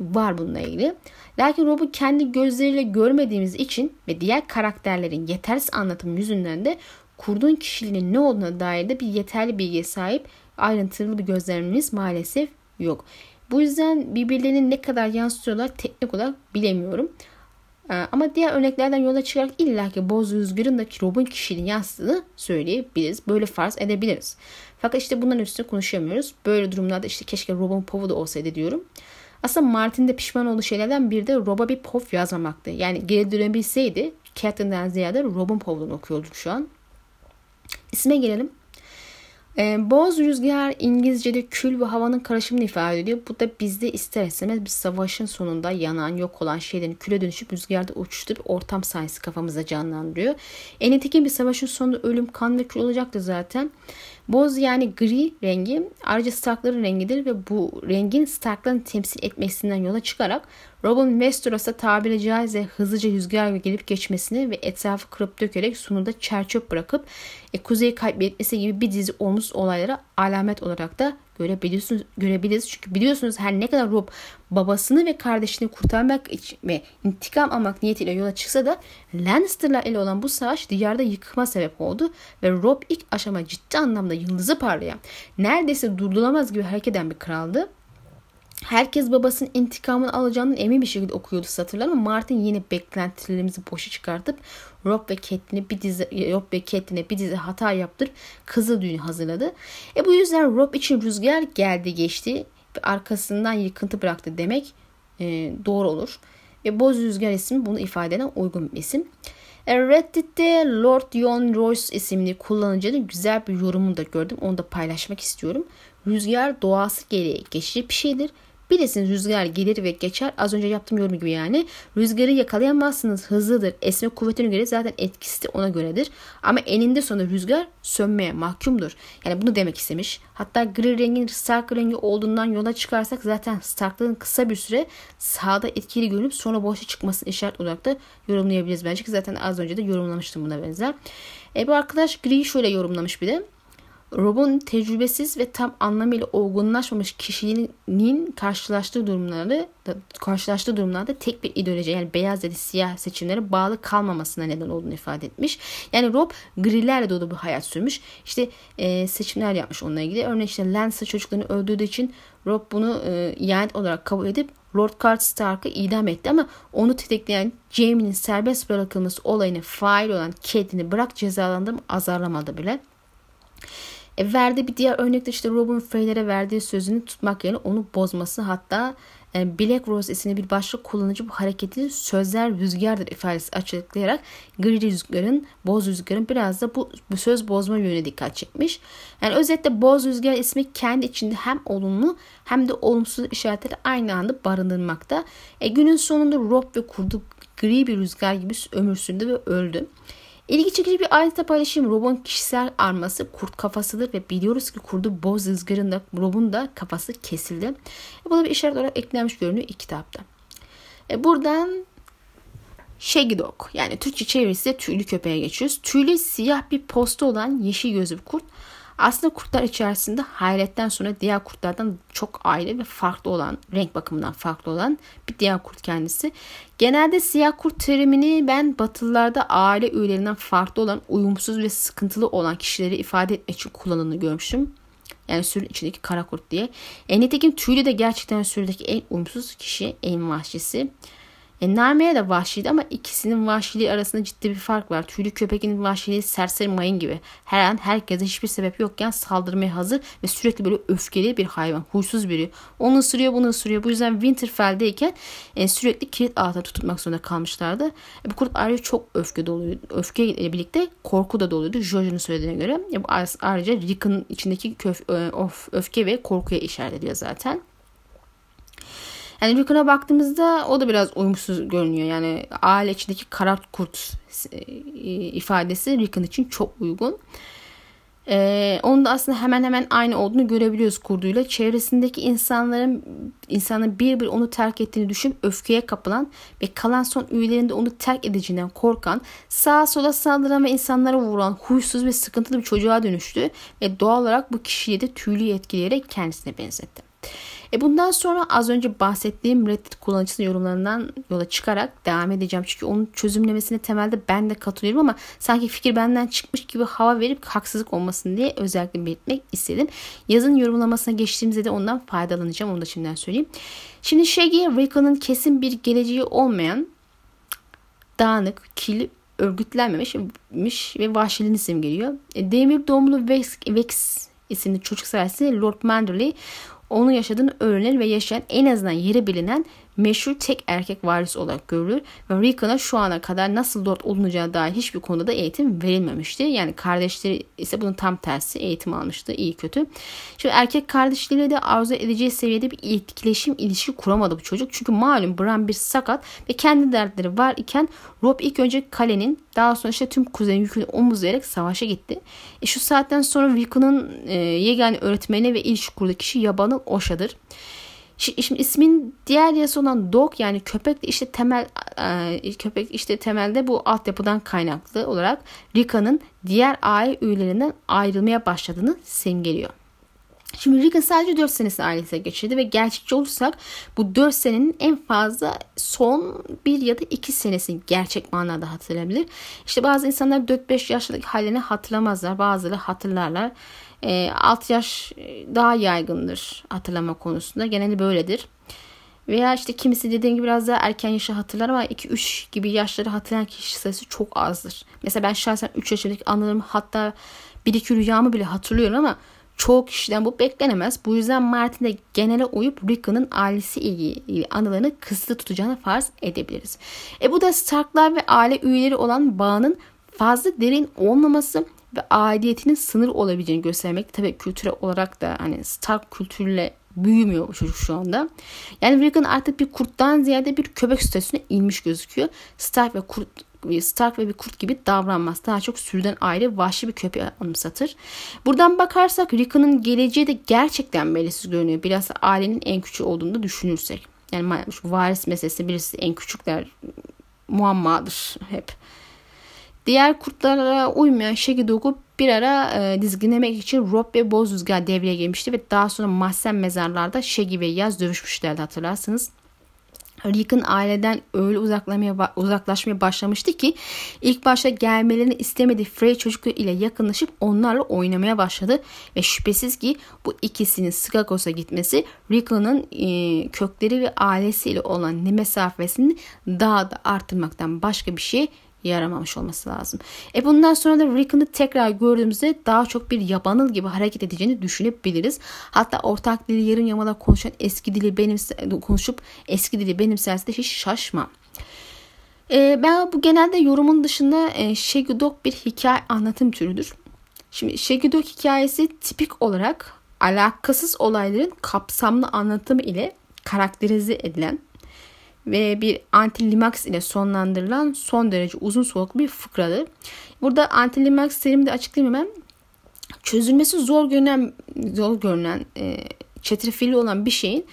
var bununla ilgili. Lakin Rob'u kendi gözleriyle görmediğimiz için ve diğer karakterlerin yetersiz anlatım yüzünden de kurdun kişiliğinin ne olduğuna dair de bir yeterli bilgiye sahip ayrıntılı bir gözlemimiz maalesef yok. Bu yüzden birbirlerini ne kadar yansıtıyorlar teknik olarak bilemiyorum. Ee, ama diğer örneklerden yola çıkarak illaki Boz Rüzgar'ın da Rob'un kişiliğini yansıttığını söyleyebiliriz. Böyle farz edebiliriz. Fakat işte bunların üstüne konuşamıyoruz. Böyle durumlarda işte keşke Rob'un povu da olsaydı diyorum. Aslında Martin'de pişman olduğu şeylerden biri de Rob'a bir pov yazmamaktı. Yani geri dönebilseydi Catelyn'den ziyade Rob'un povunu okuyorduk şu an. İsme gelelim. E, boz rüzgar İngilizce'de kül ve havanın karışımını ifade ediyor. Bu da bizde ister istemez bir savaşın sonunda yanan, yok olan şeylerin küle dönüşüp rüzgarda uçuştuğu ortam sayesi kafamıza canlandırıyor. En nitekim bir savaşın sonunda ölüm, kan ve kül olacaktı zaten. Boz yani gri rengi ayrıca Stark'ların rengidir ve bu rengin Stark'ların temsil etmesinden yola çıkarak Rob'un Westeros'a tabiri caizse hızlıca rüzgar gelip geçmesini ve etrafı kırıp dökerek sonunda çerçöp bırakıp e, kuzeyi kaybetmesi gibi bir dizi olumsuz olaylara alamet olarak da görebiliyorsunuz, görebiliriz. Çünkü biliyorsunuz her ne kadar Rob babasını ve kardeşini kurtarmak için ve intikam almak niyetiyle yola çıksa da Lannister'lar ile olan bu savaş diyarda yıkıma sebep oldu ve Rob ilk aşama ciddi anlamda yıldızı parlayan, neredeyse durdurulamaz gibi hareket eden bir kraldı. Herkes babasının intikamını alacağının emin bir şekilde okuyordu satırlar ama Martin yine beklentilerimizi boşa çıkartıp Rob ve Catelyn'e bir dizi Rob ve Catelyn'e bir dizi hata yaptırıp kızı düğünü hazırladı. E bu yüzden Rob için rüzgar geldi geçti ve arkasından yıkıntı bıraktı demek e, doğru olur. Ve Boz Rüzgar ismi bunu ifade eden uygun bir isim. E, Reddit'te Lord John Royce isimli kullanıcının güzel bir yorumunu da gördüm. Onu da paylaşmak istiyorum. Rüzgar doğası gereği geçici bir şeydir Bilesin rüzgar gelir ve geçer. Az önce yaptığım yorum gibi yani. Rüzgarı yakalayamazsınız. Hızlıdır. Esme kuvvetine göre zaten etkisi de ona göredir. Ama eninde sonunda rüzgar sönmeye mahkumdur. Yani bunu demek istemiş. Hatta gri rengin Stark rengi olduğundan yola çıkarsak zaten Stark'ların kısa bir süre sağda etkili görünüp sonra boşa çıkmasını işaret olarak da yorumlayabiliriz bence ki zaten az önce de yorumlamıştım buna benzer. E bu arkadaş gri şöyle yorumlamış bir de. Rob'un tecrübesiz ve tam anlamıyla olgunlaşmamış kişiliğinin karşılaştığı durumları karşılaştığı durumlarda tek bir ideoloji yani beyaz ya da siyah seçimlere bağlı kalmamasına neden olduğunu ifade etmiş. Yani Rob grilerle dolu bir hayat sürmüş. İşte e, seçimler yapmış onunla ilgili. Örneğin işte Lancer çocuklarını öldürdüğü için Rob bunu e, ihanet olarak kabul edip Lord Stark'ı idam etti ama onu tetikleyen Jaime'nin serbest bırakılması olayını fail olan Catelyn'i bırak cezalandırma azarlamadı bile. E, verdiği bir diğer örnekte işte Robin Freyler'e verdiği sözünü tutmak yerine onu bozması hatta e, Black Rose isimli bir başka kullanıcı bu hareketi sözler rüzgardır ifadesi açıklayarak gri rüzgarın, boz rüzgarın biraz da bu, bu söz bozma yönüne dikkat çekmiş. Yani özetle boz rüzgar ismi kendi içinde hem olumlu hem de olumsuz işaretleri aynı anda barındırmakta. E, günün sonunda Rob ve kurdu gri bir rüzgar gibi ömür ve öldü. İlgi çekici bir ayrıntı paylaşayım. Rob'un kişisel arması kurt kafasıdır ve biliyoruz ki kurdu boz ızgarın da Rob'un da kafası kesildi. E, bu da bir işaret olarak eklenmiş görünüyor kitapta. E, buradan Shaggy Dog yani Türkçe çevirisi tüylü köpeğe geçiyoruz. Tüylü siyah bir posta olan yeşil gözlü bir kurt aslında kurtlar içerisinde hayretten sonra diğer kurtlardan çok ayrı ve farklı olan, renk bakımından farklı olan bir diğer kurt kendisi. Genelde siyah kurt terimini ben batılılarda aile üyelerinden farklı olan, uyumsuz ve sıkıntılı olan kişileri ifade etmek için kullanıldığını görmüşüm. Yani sürünün içindeki kara kurt diye. E, nitekim tüylü de gerçekten sürüdeki en uyumsuz kişi, en vahşisi. E, Narmeye de vahşiydi ama ikisinin vahşiliği arasında ciddi bir fark var. Tüylü köpeğin vahşiliği serseri mayın gibi. Her an herkese hiçbir sebep yokken saldırmaya hazır ve sürekli böyle öfkeli bir hayvan. Huysuz biri. Onu ısırıyor bunu ısırıyor. Bu yüzden Winterfell'deyken e, sürekli kilit altında tutmak zorunda kalmışlardı. E, bu kurt ayrıca çok öfke doluydu. Öfke ile birlikte korku da doluydu. Jojo'nun söylediğine göre. E, bu ayrıca Rick'ın içindeki köf, e, of, öfke ve korkuya işaret ediyor zaten. Yani Rickon'a baktığımızda o da biraz uyumsuz görünüyor. Yani aile içindeki kara kurt e, ifadesi Rickon için çok uygun. Ee, onun da aslında hemen hemen aynı olduğunu görebiliyoruz kurduyla. Çevresindeki insanların insanın bir bir onu terk ettiğini düşün, öfkeye kapılan ve kalan son üyelerinde onu terk edeceğinden korkan, sağa sola saldıran ve insanlara vuran huysuz ve sıkıntılı bir çocuğa dönüştü ve doğal olarak bu kişiyi de tüylü etkileyerek kendisine benzetti. E bundan sonra az önce bahsettiğim Reddit kullanıcısı yorumlarından yola çıkarak devam edeceğim. Çünkü onun çözümlemesine temelde ben de katılıyorum ama sanki fikir benden çıkmış gibi hava verip haksızlık olmasın diye özellikle belirtmek istedim. Yazın yorumlamasına geçtiğimizde de ondan faydalanacağım. Onu da şimdiden söyleyeyim. Şimdi Shaggy Rickon'un kesin bir geleceği olmayan dağınık, kirli örgütlenmemiş ve vahşiliğini simgeliyor. E, Demir doğumlu Vex, Vex isimli çocuk sayesinde Lord Manderley onun yaşadığını öğrenir ve yaşayan en azından yeri bilinen meşhur tek erkek varis olarak görülür ve Rickon'a şu ana kadar nasıl lord olunacağı dair hiçbir konuda eğitim verilmemişti. Yani kardeşleri ise bunun tam tersi eğitim almıştı iyi kötü. Şimdi erkek kardeşleriyle de arzu edeceği seviyede bir etkileşim ilişki kuramadı bu çocuk. Çünkü malum Bran bir sakat ve kendi dertleri var iken Rob ilk önce kalenin daha sonra işte tüm kuzeyin yükünü omuzlayarak savaşa gitti. E şu saatten sonra Rickon'un e, yegane öğretmeni ve ilişki kurduğu kişi Yabanıl Oşa'dır. Şimdi ismin diğer yazısı olan dog yani köpek de işte temel e, köpek işte temelde bu altyapıdan kaynaklı olarak Rica'nın diğer aile üyelerinden ayrılmaya başladığını simgeliyor. Şimdi Reagan sadece 4 senesini ailesine geçirdi ve gerçekçi olursak bu 4 senenin en fazla son 1 ya da 2 senesini gerçek manada hatırlayabilir. İşte bazı insanlar 4-5 yaşındaki halini hatırlamazlar. Bazıları hatırlarlar. E, alt yaş daha yaygındır hatırlama konusunda. Genelde böyledir. Veya işte kimisi dediğim gibi biraz daha erken yaşı hatırlar ama 2-3 gibi yaşları hatırlayan kişi sayısı çok azdır. Mesela ben şahsen 3 yaşındaki anılarımı hatta 1-2 rüyamı bile hatırlıyorum ama çoğu kişiden bu beklenemez. Bu yüzden Martin de genele uyup Rickon'un ailesi ilgili anılarını kısıtlı tutacağını farz edebiliriz. E bu da Starklar ve aile üyeleri olan bağının fazla derin olmaması ve aidiyetinin sınır olabileceğini göstermek. Tabii kültürel olarak da hani Stark kültürüyle büyümüyor bu çocuk şu anda. Yani Rickon artık bir kurttan ziyade bir köpek statüsüne inmiş gözüküyor. Stark ve kurt Stark ve bir kurt gibi davranmaz. Daha çok sürüden ayrı vahşi bir köpeği anımsatır. Buradan bakarsak Rickon'un geleceği de gerçekten belirsiz görünüyor. Biraz ailenin en küçüğü olduğunu da düşünürsek. Yani şu varis meselesi birisi en küçükler muammadır hep. Diğer kurtlara uymayan Shaggy bir ara e, dizginlemek için Rob ve Boz Rüzgar devreye girmişti ve daha sonra mahzen mezarlarda Shaggy ve Yaz dövüşmüşlerdi hatırlarsınız. Rick'in aileden öyle uzaklaşmaya, uzaklaşmaya başlamıştı ki ilk başta gelmelerini istemediği Frey çocukları ile yakınlaşıp onlarla oynamaya başladı ve şüphesiz ki bu ikisinin Skagos'a gitmesi Rick'in e, kökleri ve ailesiyle olan ne mesafesini daha da arttırmaktan başka bir şey yaramamış olması lazım. E bundan sonra da Rickon'ı tekrar gördüğümüzde daha çok bir yabanıl gibi hareket edeceğini düşünebiliriz. Hatta ortak dili yarım yamala konuşan eski dili benimse, konuşup eski dili benimserse de hiç şaşma. E, ben bu genelde yorumun dışında e, Shaggy bir hikaye anlatım türüdür. Şimdi Shaggy hikayesi tipik olarak alakasız olayların kapsamlı anlatımı ile karakterize edilen ve bir antilimaks ile sonlandırılan son derece uzun soluklu bir fıkradır. Burada antilimaks terimi de açıklayayım hemen. Çözülmesi zor görünen, zor görünen e, çetrefilli olan bir şeyin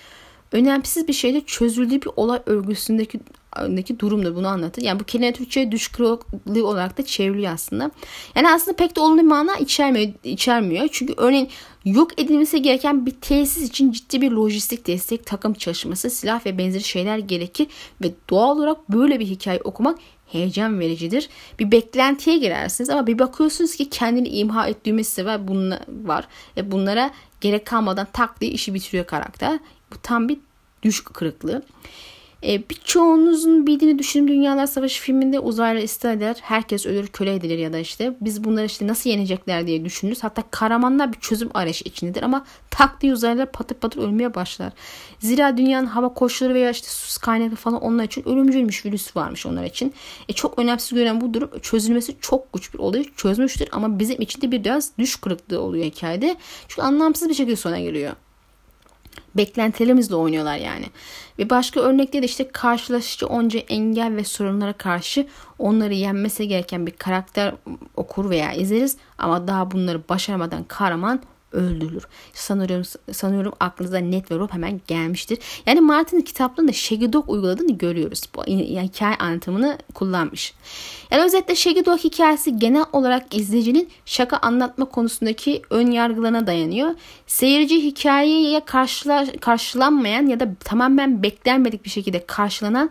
önemsiz bir şeyde çözüldüğü bir olay örgüsündeki daki durumdur bunu anlatır. Yani bu kelime Türkçe düş kırıklığı olarak da çevriliyor aslında. Yani aslında pek de olumlu mana içermiyor, içermiyor. Çünkü örneğin yok edilmesi gereken bir tesis için ciddi bir lojistik destek, takım çalışması, silah ve benzeri şeyler gerekir ve doğal olarak böyle bir hikaye okumak heyecan vericidir. Bir beklentiye girersiniz ama bir bakıyorsunuz ki kendini imha et düğmesi var, bunlar var. Ve bunlara gerek kalmadan tak diye işi bitiriyor karakter. Bu tam bir düş kırıklığı. E, birçoğunuzun bildiğini düşündüğüm Dünyalar Savaşı filminde uzaylı istediler. Herkes ölür, köle edilir ya da işte. Biz bunları işte nasıl yenecekler diye düşünürüz. Hatta kahramanlar bir çözüm arayışı içindedir ama tak diye uzaylılar patır patır ölmeye başlar. Zira dünyanın hava koşulları veya işte sus kaynaklı falan onlar için ölümcülmüş virüs varmış onlar için. E, çok önemsiz gören bu durum çözülmesi çok güç bir olayı çözmüştür ama bizim için de biraz düş kırıklığı oluyor hikayede. Çünkü anlamsız bir şekilde sona geliyor beklentilerimizle oynuyorlar yani. Bir başka örnekte de işte karşılaşıcı onca engel ve sorunlara karşı onları yenmesi gereken bir karakter okur veya izleriz ama daha bunları başaramadan kahraman öldürülür. Sanıyorum sanıyorum aklınıza net ve Rob hemen gelmiştir. Yani Martin'in kitaplarında Shaggy uyguladığını görüyoruz. Bu yani hikaye anlatımını kullanmış. Yani özetle Shaggy hikayesi genel olarak izleyicinin şaka anlatma konusundaki ön yargılarına dayanıyor. Seyirci hikayeye karşıla, karşılanmayan ya da tamamen beklenmedik bir şekilde karşılanan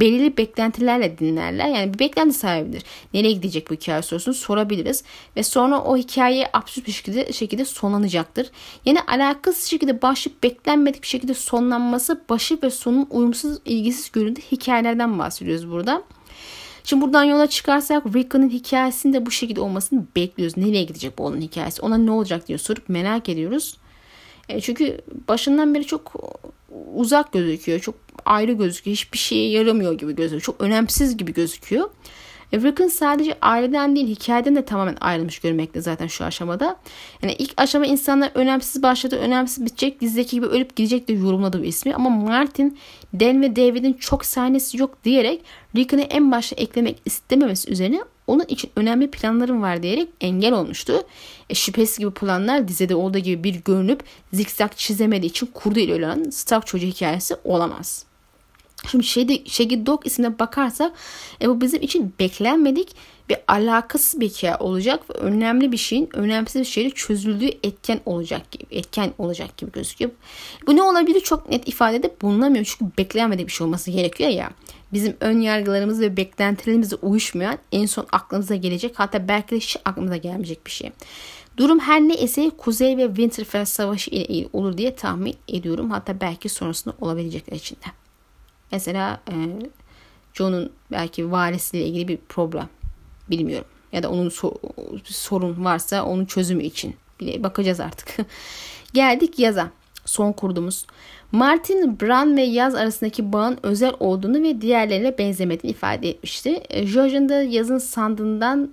belirli beklentilerle dinlerler. Yani bir beklenti sahibidir. Nereye gidecek bu hikaye sorusunu sorabiliriz. Ve sonra o hikaye absürt bir şekilde, şekilde sonlanacaktır. Yani alakasız şekilde başlayıp beklenmedik bir şekilde sonlanması başı ve sonun uyumsuz ilgisiz göründüğü hikayelerden bahsediyoruz burada. Şimdi buradan yola çıkarsak Rickon'un hikayesinin de bu şekilde olmasını bekliyoruz. Nereye gidecek bu onun hikayesi? Ona ne olacak diye sorup merak ediyoruz. E çünkü başından beri çok uzak gözüküyor. Çok ayrı gözüküyor. Hiçbir şeye yaramıyor gibi gözüküyor. Çok önemsiz gibi gözüküyor. E, Rickon sadece aileden değil hikayeden de tamamen ayrılmış görmekte zaten şu aşamada. Yani ilk aşama insanlar önemsiz başladı, önemsiz bitecek, dizdeki gibi ölüp gidecek de yorumladı bu ismi. Ama Martin, Dan ve David'in çok sahnesi yok diyerek Rickon'ı en başta eklemek istememesi üzerine onun için önemli planlarım var diyerek engel olmuştu. E, şüphesiz gibi planlar dizide olduğu gibi bir görünüp zikzak çizemediği için kurdu ile ölen Stark çocuğu hikayesi olamaz. Şimdi şeyde, Shaggy Dog ismine bakarsak e, bu bizim için beklenmedik ve alakasız bir hikaye olacak ve önemli bir şeyin önemsiz bir şeyle çözüldüğü etken olacak gibi etken olacak gibi gözüküyor. Bu ne olabilir çok net ifadede bulunamıyor çünkü beklenmedik bir şey olması gerekiyor ya. Bizim ön yargılarımız ve beklentilerimizle uyuşmayan en son aklınıza gelecek hatta belki de hiç aklınıza gelmeyecek bir şey. Durum her ne ise Kuzey ve Winterfell Savaşı ile ilgili olur diye tahmin ediyorum. Hatta belki sonrasında olabilecekler içinde. Mesela e, John'un belki varisiyle ilgili bir problem. Bilmiyorum. Ya da onun so- sorun varsa onun çözümü için. Bile bakacağız artık. [laughs] Geldik yaza. Son kurduğumuz. Martin, Bran ve Yaz arasındaki bağın özel olduğunu ve diğerlerine benzemediğini ifade etmişti. E, George'un da yazın sandığından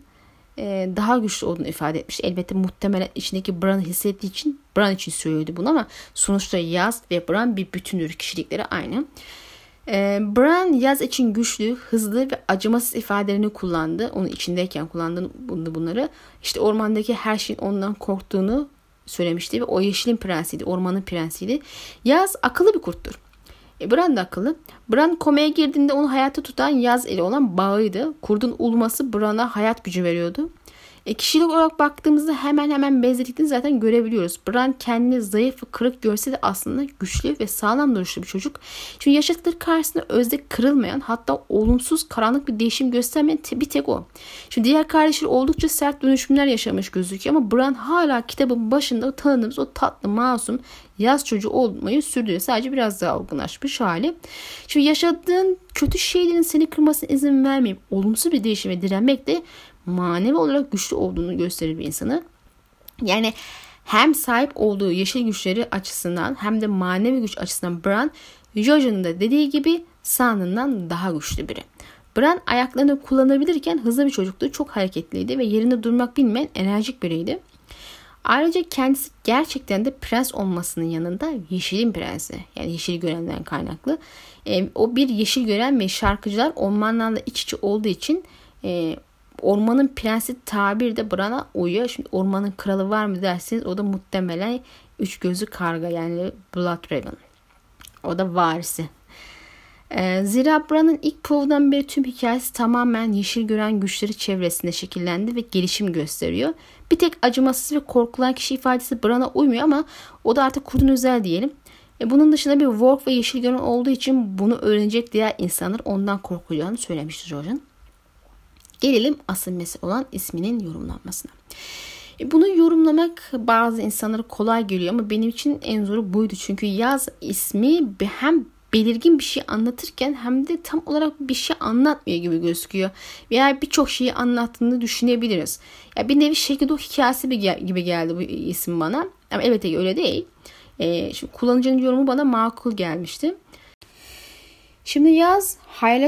e, daha güçlü olduğunu ifade etmiş. Elbette muhtemelen içindeki Bran'ı hissettiği için Bran için söylüyordu bunu ama sonuçta Yaz ve Bran bir bütündür. Kişilikleri aynı. E, Bran yaz için güçlü, hızlı ve acımasız ifadelerini kullandı. Onun içindeyken kullandı bunları. İşte ormandaki her şeyin ondan korktuğunu söylemişti ve o yeşilin prensiydi, ormanın prensiydi. Yaz akıllı bir kurttur. E, Bran da akıllı. Bran komaya girdiğinde onu hayatta tutan Yaz ile olan bağıydı. Kurdun ulması Bran'a hayat gücü veriyordu. E, kişilik olarak baktığımızda hemen hemen benzerliklerini zaten görebiliyoruz. Bran kendini zayıf ve kırık görse de aslında güçlü ve sağlam duruşlu bir çocuk. Çünkü yaşadıkları karşısında özde kırılmayan hatta olumsuz karanlık bir değişim göstermeyen bir tek o. Şimdi diğer kardeşleri oldukça sert dönüşümler yaşamış gözüküyor ama Bran hala kitabın başında tanıdığımız o tatlı masum yaz çocuğu olmayı sürdürüyor. Sadece biraz daha olgunlaşmış hali. Şimdi yaşadığın kötü şeylerin seni kırmasına izin vermeyip olumsuz bir değişime direnmek de manevi olarak güçlü olduğunu gösterir bir insanı. Yani hem sahip olduğu yeşil güçleri açısından hem de manevi güç açısından Bran, Jojo'nun da dediği gibi sandığından daha güçlü biri. Bran ayaklarını kullanabilirken hızlı bir çocuktu. Çok hareketliydi ve yerinde durmak bilmeyen enerjik biriydi. Ayrıca kendisi gerçekten de prens olmasının yanında yeşilin prensi. Yani yeşil görenden kaynaklı. E, o bir yeşil gören ve şarkıcılar ormanlarla iç içe olduğu için e, ormanın prensi tabir de Bran'a uyuyor. Şimdi ormanın kralı var mı derseniz o da muhtemelen üç gözü karga yani Blood Raven. O da varisi. Ee, zira Bran'ın ilk provdan beri tüm hikayesi tamamen yeşil gören güçleri çevresinde şekillendi ve gelişim gösteriyor. Bir tek acımasız ve korkulan kişi ifadesi Bran'a uymuyor ama o da artık kurdun özel diyelim. E bunun dışında bir Work ve yeşil gören olduğu için bunu öğrenecek diğer insanlar ondan korkacağını söylemişti Jordan. Gelelim asıl mesele olan isminin yorumlanmasına. E, bunu yorumlamak bazı insanlara kolay geliyor ama benim için en zoru buydu. Çünkü yaz ismi hem belirgin bir şey anlatırken hem de tam olarak bir şey anlatmıyor gibi gözüküyor. Veya birçok şeyi anlattığını düşünebiliriz. Ya bir nevi şekilde o hikayesi gibi geldi bu isim bana. Ama evet öyle değil. Ee, şimdi kullanıcının yorumu bana makul gelmişti. Şimdi yaz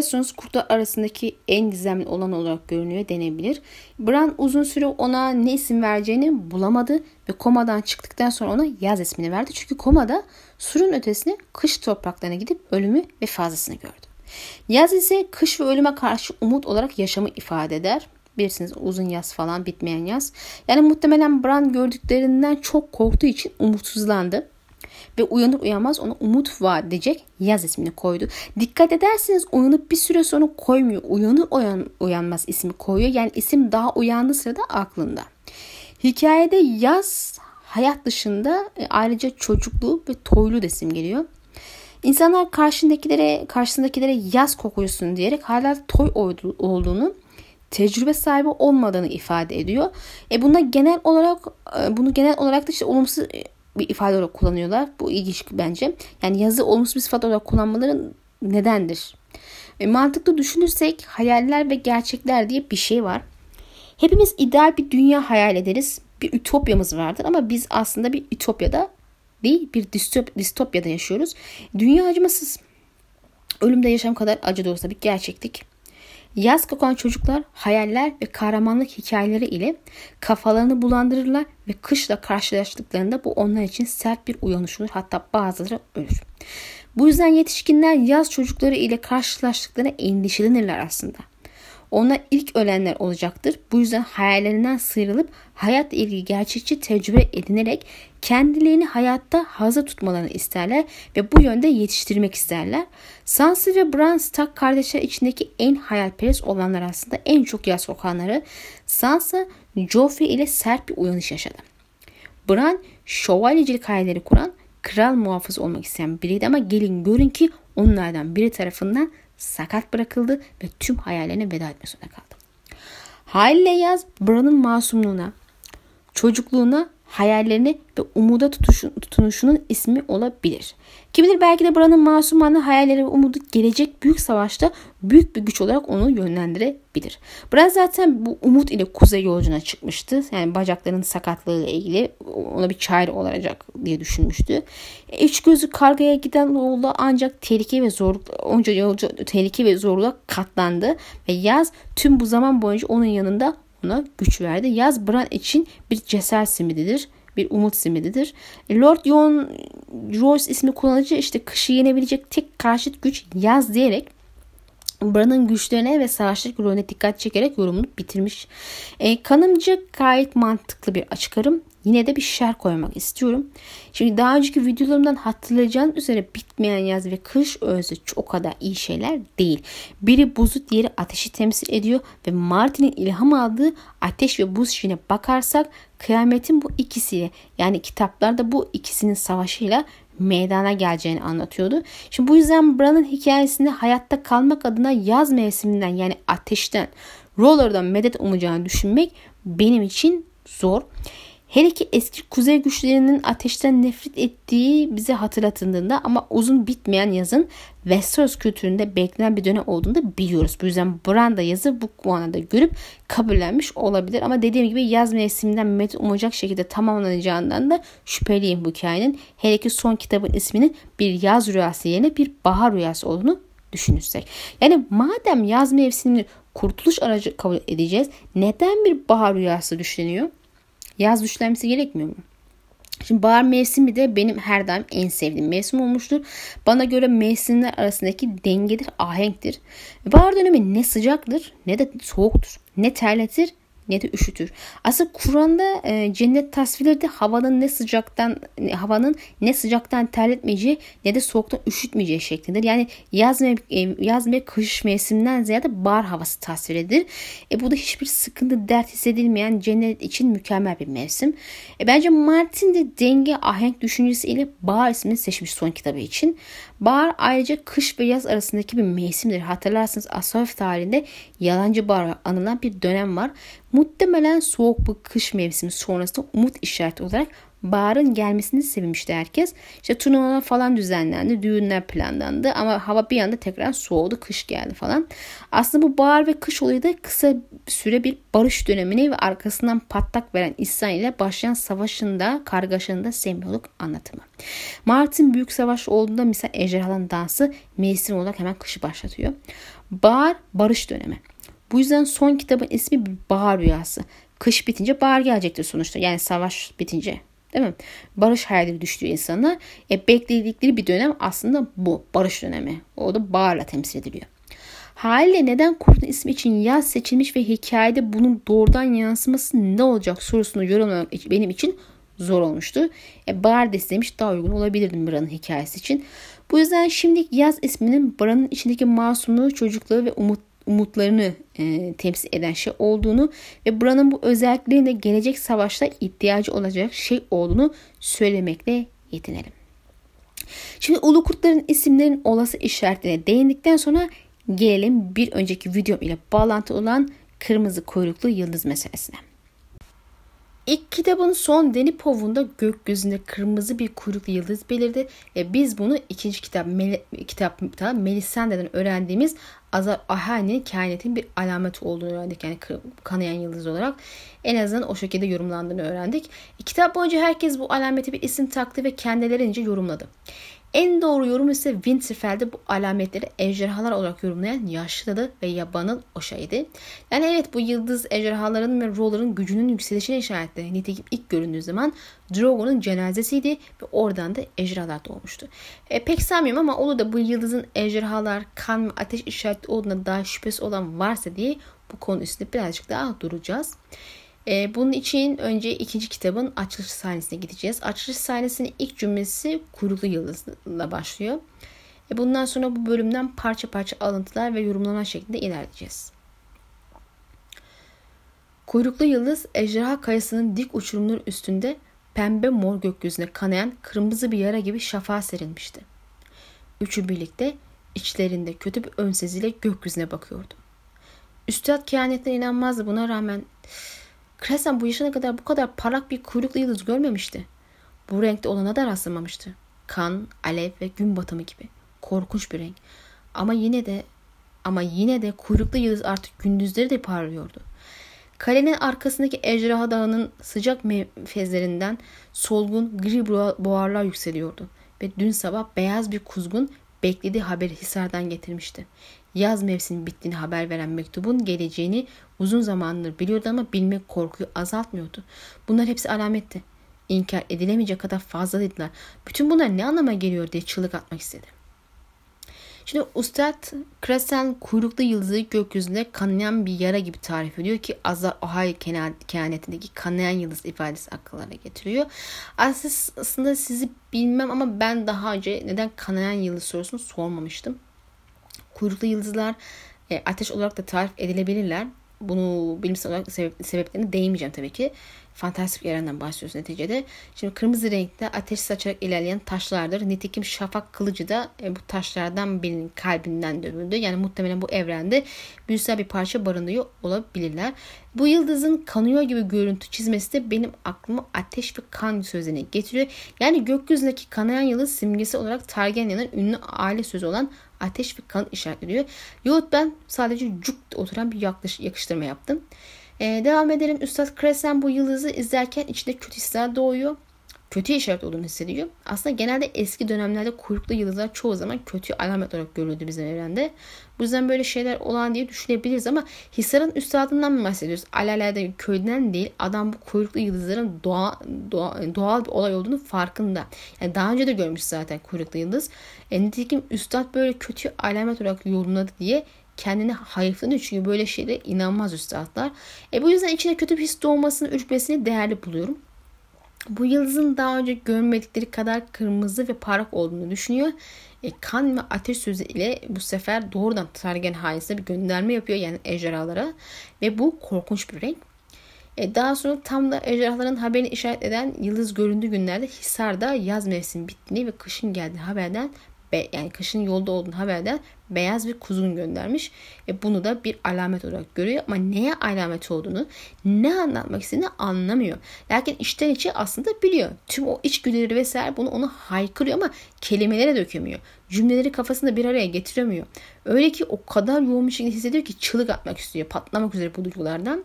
sonrası kurtlar arasındaki en gizemli olan olarak görünüyor denebilir. Bran uzun süre ona ne isim vereceğini bulamadı ve komadan çıktıktan sonra ona yaz ismini verdi. Çünkü komada surun ötesine kış topraklarına gidip ölümü ve fazlasını gördü. Yaz ise kış ve ölüme karşı umut olarak yaşamı ifade eder. Bilirsiniz uzun yaz falan bitmeyen yaz. Yani muhtemelen Bran gördüklerinden çok korktuğu için umutsuzlandı ve uyanır uyanmaz ona umut vaat edecek yaz ismini koydu. Dikkat ederseniz uyanıp bir süre sonra koymuyor. Uyanır uyan, uyanmaz ismi koyuyor. Yani isim daha uyandığı sırada aklında. Hikayede yaz hayat dışında e, ayrıca çocukluğu ve toylu da isim geliyor. İnsanlar karşındakilere, karşısındakilere yaz kokuyorsun diyerek hala toy olduğunu tecrübe sahibi olmadığını ifade ediyor. E buna genel olarak e, bunu genel olarak da işte olumsuz bir ifade olarak kullanıyorlar. Bu ilginç bence. Yani yazı olumsuz bir sıfat olarak kullanmaları nedendir? E, mantıklı düşünürsek hayaller ve gerçekler diye bir şey var. Hepimiz ideal bir dünya hayal ederiz. Bir ütopyamız vardır ama biz aslında bir ütopyada değil bir distop, distopyada yaşıyoruz. Dünya acımasız. Ölümde yaşam kadar acı olsa bir gerçeklik. Yaz kokan çocuklar hayaller ve kahramanlık hikayeleri ile kafalarını bulandırırlar ve kışla karşılaştıklarında bu onlar için sert bir uyanış olur. Hatta bazıları ölür. Bu yüzden yetişkinler yaz çocukları ile karşılaştıklarına endişelenirler aslında. Onlar ilk ölenler olacaktır. Bu yüzden hayallerinden sıyrılıp hayatla ilgili gerçekçi tecrübe edinerek kendilerini hayatta hazır tutmalarını isterler ve bu yönde yetiştirmek isterler. Sansa ve Bran Stark kardeşler içindeki en hayalperest olanlar aslında en çok yaz sokanları. Sansa Joffrey ile sert bir uyanış yaşadı. Bran şövalyecilik hayalleri kuran kral muhafız olmak isteyen biriydi ama gelin görün ki onlardan biri tarafından sakat bırakıldı ve tüm hayallerine veda etmek zorunda kaldı. Haliyle yaz Bran'ın masumluğuna, çocukluğuna hayallerini ve umuda tutuşun, tutunuşunun ismi olabilir. Kim bilir belki de buranın masumane hayalleri ve umudu gelecek büyük savaşta büyük bir güç olarak onu yönlendirebilir. Bran zaten bu umut ile kuzey yolcuna çıkmıştı. Yani bacaklarının sakatlığı ile ilgili ona bir çare olacak diye düşünmüştü. E, üç gözü kargaya giden yolda ancak tehlike ve zorluk onca yolcu tehlike ve zorluğa katlandı ve Yaz tüm bu zaman boyunca onun yanında ona güç verdi. Yaz Bran için bir cesaret simididir. Bir umut simididir. E, Lord Jon Royce ismi kullanıcı işte kışı yenebilecek tek karşıt güç yaz diyerek Bran'ın güçlerine ve savaştaki rolüne dikkat çekerek yorumunu bitirmiş. E, kanımca gayet mantıklı bir açıkarım. Yine de bir şer koymak istiyorum. Şimdi daha önceki videolarımdan hatırlayacağınız üzere bitmeyen yaz ve kış özü o kadar iyi şeyler değil. Biri buzu diğeri ateşi temsil ediyor ve Martin'in ilham aldığı ateş ve buz işine bakarsak kıyametin bu ikisiyle yani kitaplarda bu ikisinin savaşıyla meydana geleceğini anlatıyordu. Şimdi bu yüzden Bran'ın hikayesinde hayatta kalmak adına yaz mevsiminden yani ateşten, roller'dan medet umacağını düşünmek benim için zor. Hele ki eski kuzey güçlerinin ateşten nefret ettiği bize hatırlatıldığında ama uzun bitmeyen yazın Westeros kültüründe beklenen bir dönem olduğunu da biliyoruz. Bu yüzden Bran da yazı bu manada görüp kabullenmiş olabilir. Ama dediğim gibi yaz mevsiminden medet umacak şekilde tamamlanacağından da şüpheliyim bu hikayenin. Hele ki son kitabın isminin bir yaz rüyası yerine bir bahar rüyası olduğunu düşünürsek. Yani madem yaz mevsimini kurtuluş aracı kabul edeceğiz neden bir bahar rüyası düşünüyor? Yaz düşlenmesi gerekmiyor mu? Şimdi bahar mevsimi de benim her daim en sevdiğim mevsim olmuştur. Bana göre mevsimler arasındaki dengedir, ahenktir. Bahar dönemi ne sıcaktır ne de soğuktur. Ne terletir ne de üşütür. Aslında Kur'an'da e, cennet tasvirleri de havanın ne sıcaktan havanın ne sıcaktan terletmeyeceği ne de soğuktan üşütmeyeceği şeklindedir. Yani yaz ve e, yaz ve kış mevsiminden ziyade bahar havası tasvir edilir. E, bu da hiçbir sıkıntı dert hissedilmeyen cennet için mükemmel bir mevsim. E, bence Martin de denge ahenk düşüncesiyle bahar ismini seçmiş son kitabı için. Bahar ayrıca kış ve yaz arasındaki bir mevsimdir. Hatırlarsınız Asaf tarihinde yalancı bahar anılan bir dönem var. Muhtemelen soğuk bir kış mevsimi sonrasında umut işareti olarak baharın gelmesini sevinmişti herkes. İşte turnuvalar falan düzenlendi, düğünler planlandı ama hava bir anda tekrar soğudu, kış geldi falan. Aslında bu bahar ve kış olayı da kısa süre bir barış dönemini ve arkasından patlak veren İslam ile başlayan savaşın da kargaşanın da sembolik anlatımı. Mart'in büyük savaş olduğunda misal ejderhaların dansı mevsim olarak hemen kışı başlatıyor. Bahar barış dönemi. Bu yüzden son kitabın ismi bahar rüyası. Kış bitince bahar gelecektir sonuçta. Yani savaş bitince Değil mi? Barış hayali düştüğü insana e, bekledikleri bir dönem aslında bu. Barış dönemi. O da baharla temsil ediliyor. Haliyle neden kurtun ismi için yaz seçilmiş ve hikayede bunun doğrudan yansıması ne olacak sorusunu yorumlamak benim için zor olmuştu. E, Bahar demiş daha uygun olabilirdim Bran'ın hikayesi için. Bu yüzden şimdi yaz isminin Bran'ın içindeki masumluğu, çocukluğu ve umut umutlarını e, temsil eden şey olduğunu ve buranın bu özelliklerinde gelecek savaşta ihtiyacı olacak şey olduğunu söylemekle yetinelim. Şimdi ulu kurtların isimlerin olası işaretine değindikten sonra gelelim bir önceki videom ile bağlantı olan kırmızı kuyruklu yıldız meselesine. İlk kitabın son deni povunda gökyüzünde kırmızı bir kuyruklu yıldız belirdi ve biz bunu ikinci kitap Mel kitapta Melisandre'den öğrendiğimiz Azar Ahani'nin kainatın bir alameti olduğunu öğrendik. Yani kanayan yıldız olarak. En azından o şekilde yorumlandığını öğrendik. E, kitap boyunca herkes bu alamete bir isim taktı ve kendilerince yorumladı. En doğru yorum ise Winterfell'de bu alametleri ejderhalar olarak yorumlayan yaşlı ve yabanın Oşa'ydı. Yani evet bu yıldız ejderhaların ve Roller'ın gücünün yükselişine işaretli. Nitekim ilk göründüğü zaman Drogo'nun cenazesiydi ve oradan da ejderhalar doğmuştu. E, pek sanmıyorum ama olur da bu yıldızın ejderhalar, kan ve ateş işareti olduğuna daha şüphesi olan varsa diye bu konu üstünde birazcık daha duracağız. E, bunun için önce ikinci kitabın açılış sahnesine gideceğiz. Açılış sahnesinin ilk cümlesi kuyruklu yıldızla başlıyor. E, bundan sonra bu bölümden parça parça alıntılar ve yorumlama şeklinde ilerleyeceğiz. Kuyruklu yıldız ejderha kayasının dik uçurumları üstünde pembe mor gökyüzüne kanayan kırmızı bir yara gibi şafağa serilmişti. Üçü birlikte içlerinde kötü bir önseziyle gökyüzüne bakıyordu. Üstad kehanetine inanmazdı buna rağmen Kresen bu yaşına kadar bu kadar parlak bir kuyruklu yıldız görmemişti. Bu renkte olana da rastlamamıştı. Kan, alev ve gün batımı gibi. Korkunç bir renk. Ama yine de ama yine de kuyruklu yıldız artık gündüzleri de parlıyordu. Kalenin arkasındaki Ejderha Dağı'nın sıcak menfezlerinden solgun gri buharlar yükseliyordu ve dün sabah beyaz bir kuzgun beklediği haberi Hisar'dan getirmişti yaz mevsimi bittiğini haber veren mektubun geleceğini uzun zamandır biliyordu ama bilmek korkuyu azaltmıyordu. Bunlar hepsi alametti. İnkar edilemeyecek kadar fazla dediler. Bütün bunlar ne anlama geliyor diye çığlık atmak istedi. Şimdi Ustad Kresen kuyruklu yıldızı gökyüzünde kanayan bir yara gibi tarif ediyor ki Azar Ohio kehanetindeki kanayan yıldız ifadesi akıllara getiriyor. Aslında sizi bilmem ama ben daha önce neden kanayan yıldız sorusunu sormamıştım. Kuyruklu yıldızlar e, ateş olarak da tarif edilebilirler. Bunu bilimsel olarak sebep, sebeplerine değinmeyeceğim tabii ki. Fantastik bir evrenden bahsediyoruz neticede. Şimdi kırmızı renkte ateş saçarak ilerleyen taşlardır. Nitekim şafak kılıcı da e, bu taşlardan birinin kalbinden dövüldü. Yani muhtemelen bu evrende büyüsel bir parça barındırıyor olabilirler. Bu yıldızın kanıyor gibi görüntü çizmesi de benim aklıma ateş ve kan sözlerini getiriyor. Yani gökyüzündeki kanayan yıldız simgesi olarak Targaryen'in ünlü aile sözü olan ateş ve kan işaretliyor. Yahut ben sadece cuk oturan bir yaklaşık, yakıştırma yaptım. Ee, devam edelim. Üstad Kresen bu yıldızı izlerken içinde kötü hisler doğuyor kötü işaret olduğunu hissediyor. Aslında genelde eski dönemlerde kuyruklu yıldızlar çoğu zaman kötü alamet olarak görüldü bizim evrende. Bu yüzden böyle şeyler olan diye düşünebiliriz ama Hisar'ın üstadından mı bahsediyoruz? Alelade köyden değil adam bu kuyruklu yıldızların doğa, doğa, doğal bir olay olduğunu farkında. Yani daha önce de görmüş zaten kuyruklu yıldız. E, nitekim üstad böyle kötü alamet olarak yorumladı diye kendine hayıflanıyor çünkü böyle şeylere inanmaz üstadlar. E bu yüzden içine kötü bir his doğmasını, ürkmesini değerli buluyorum. Bu yıldızın daha önce görmedikleri kadar kırmızı ve parlak olduğunu düşünüyor. E, kan ve ateş sözü ile bu sefer doğrudan Targen hanesine bir gönderme yapıyor yani ejderhalara. Ve bu korkunç bir renk. E, daha sonra tam da ejderhaların haberini işaret eden yıldız göründüğü günlerde Hisar'da yaz mevsimi bittiğini ve kışın geldiği haberden yani kışın yolda olduğunu haberden beyaz bir kuzun göndermiş. Ve bunu da bir alamet olarak görüyor ama neye alamet olduğunu, ne anlatmak istediğini anlamıyor. Lakin içten içe aslında biliyor. Tüm o içgüdüleri vesaire bunu ona haykırıyor ama kelimelere dökemiyor. Cümleleri kafasında bir araya getiremiyor. Öyle ki o kadar yoğun bir şekilde hissediyor ki çığlık atmak istiyor. Patlamak üzere bu duygulardan.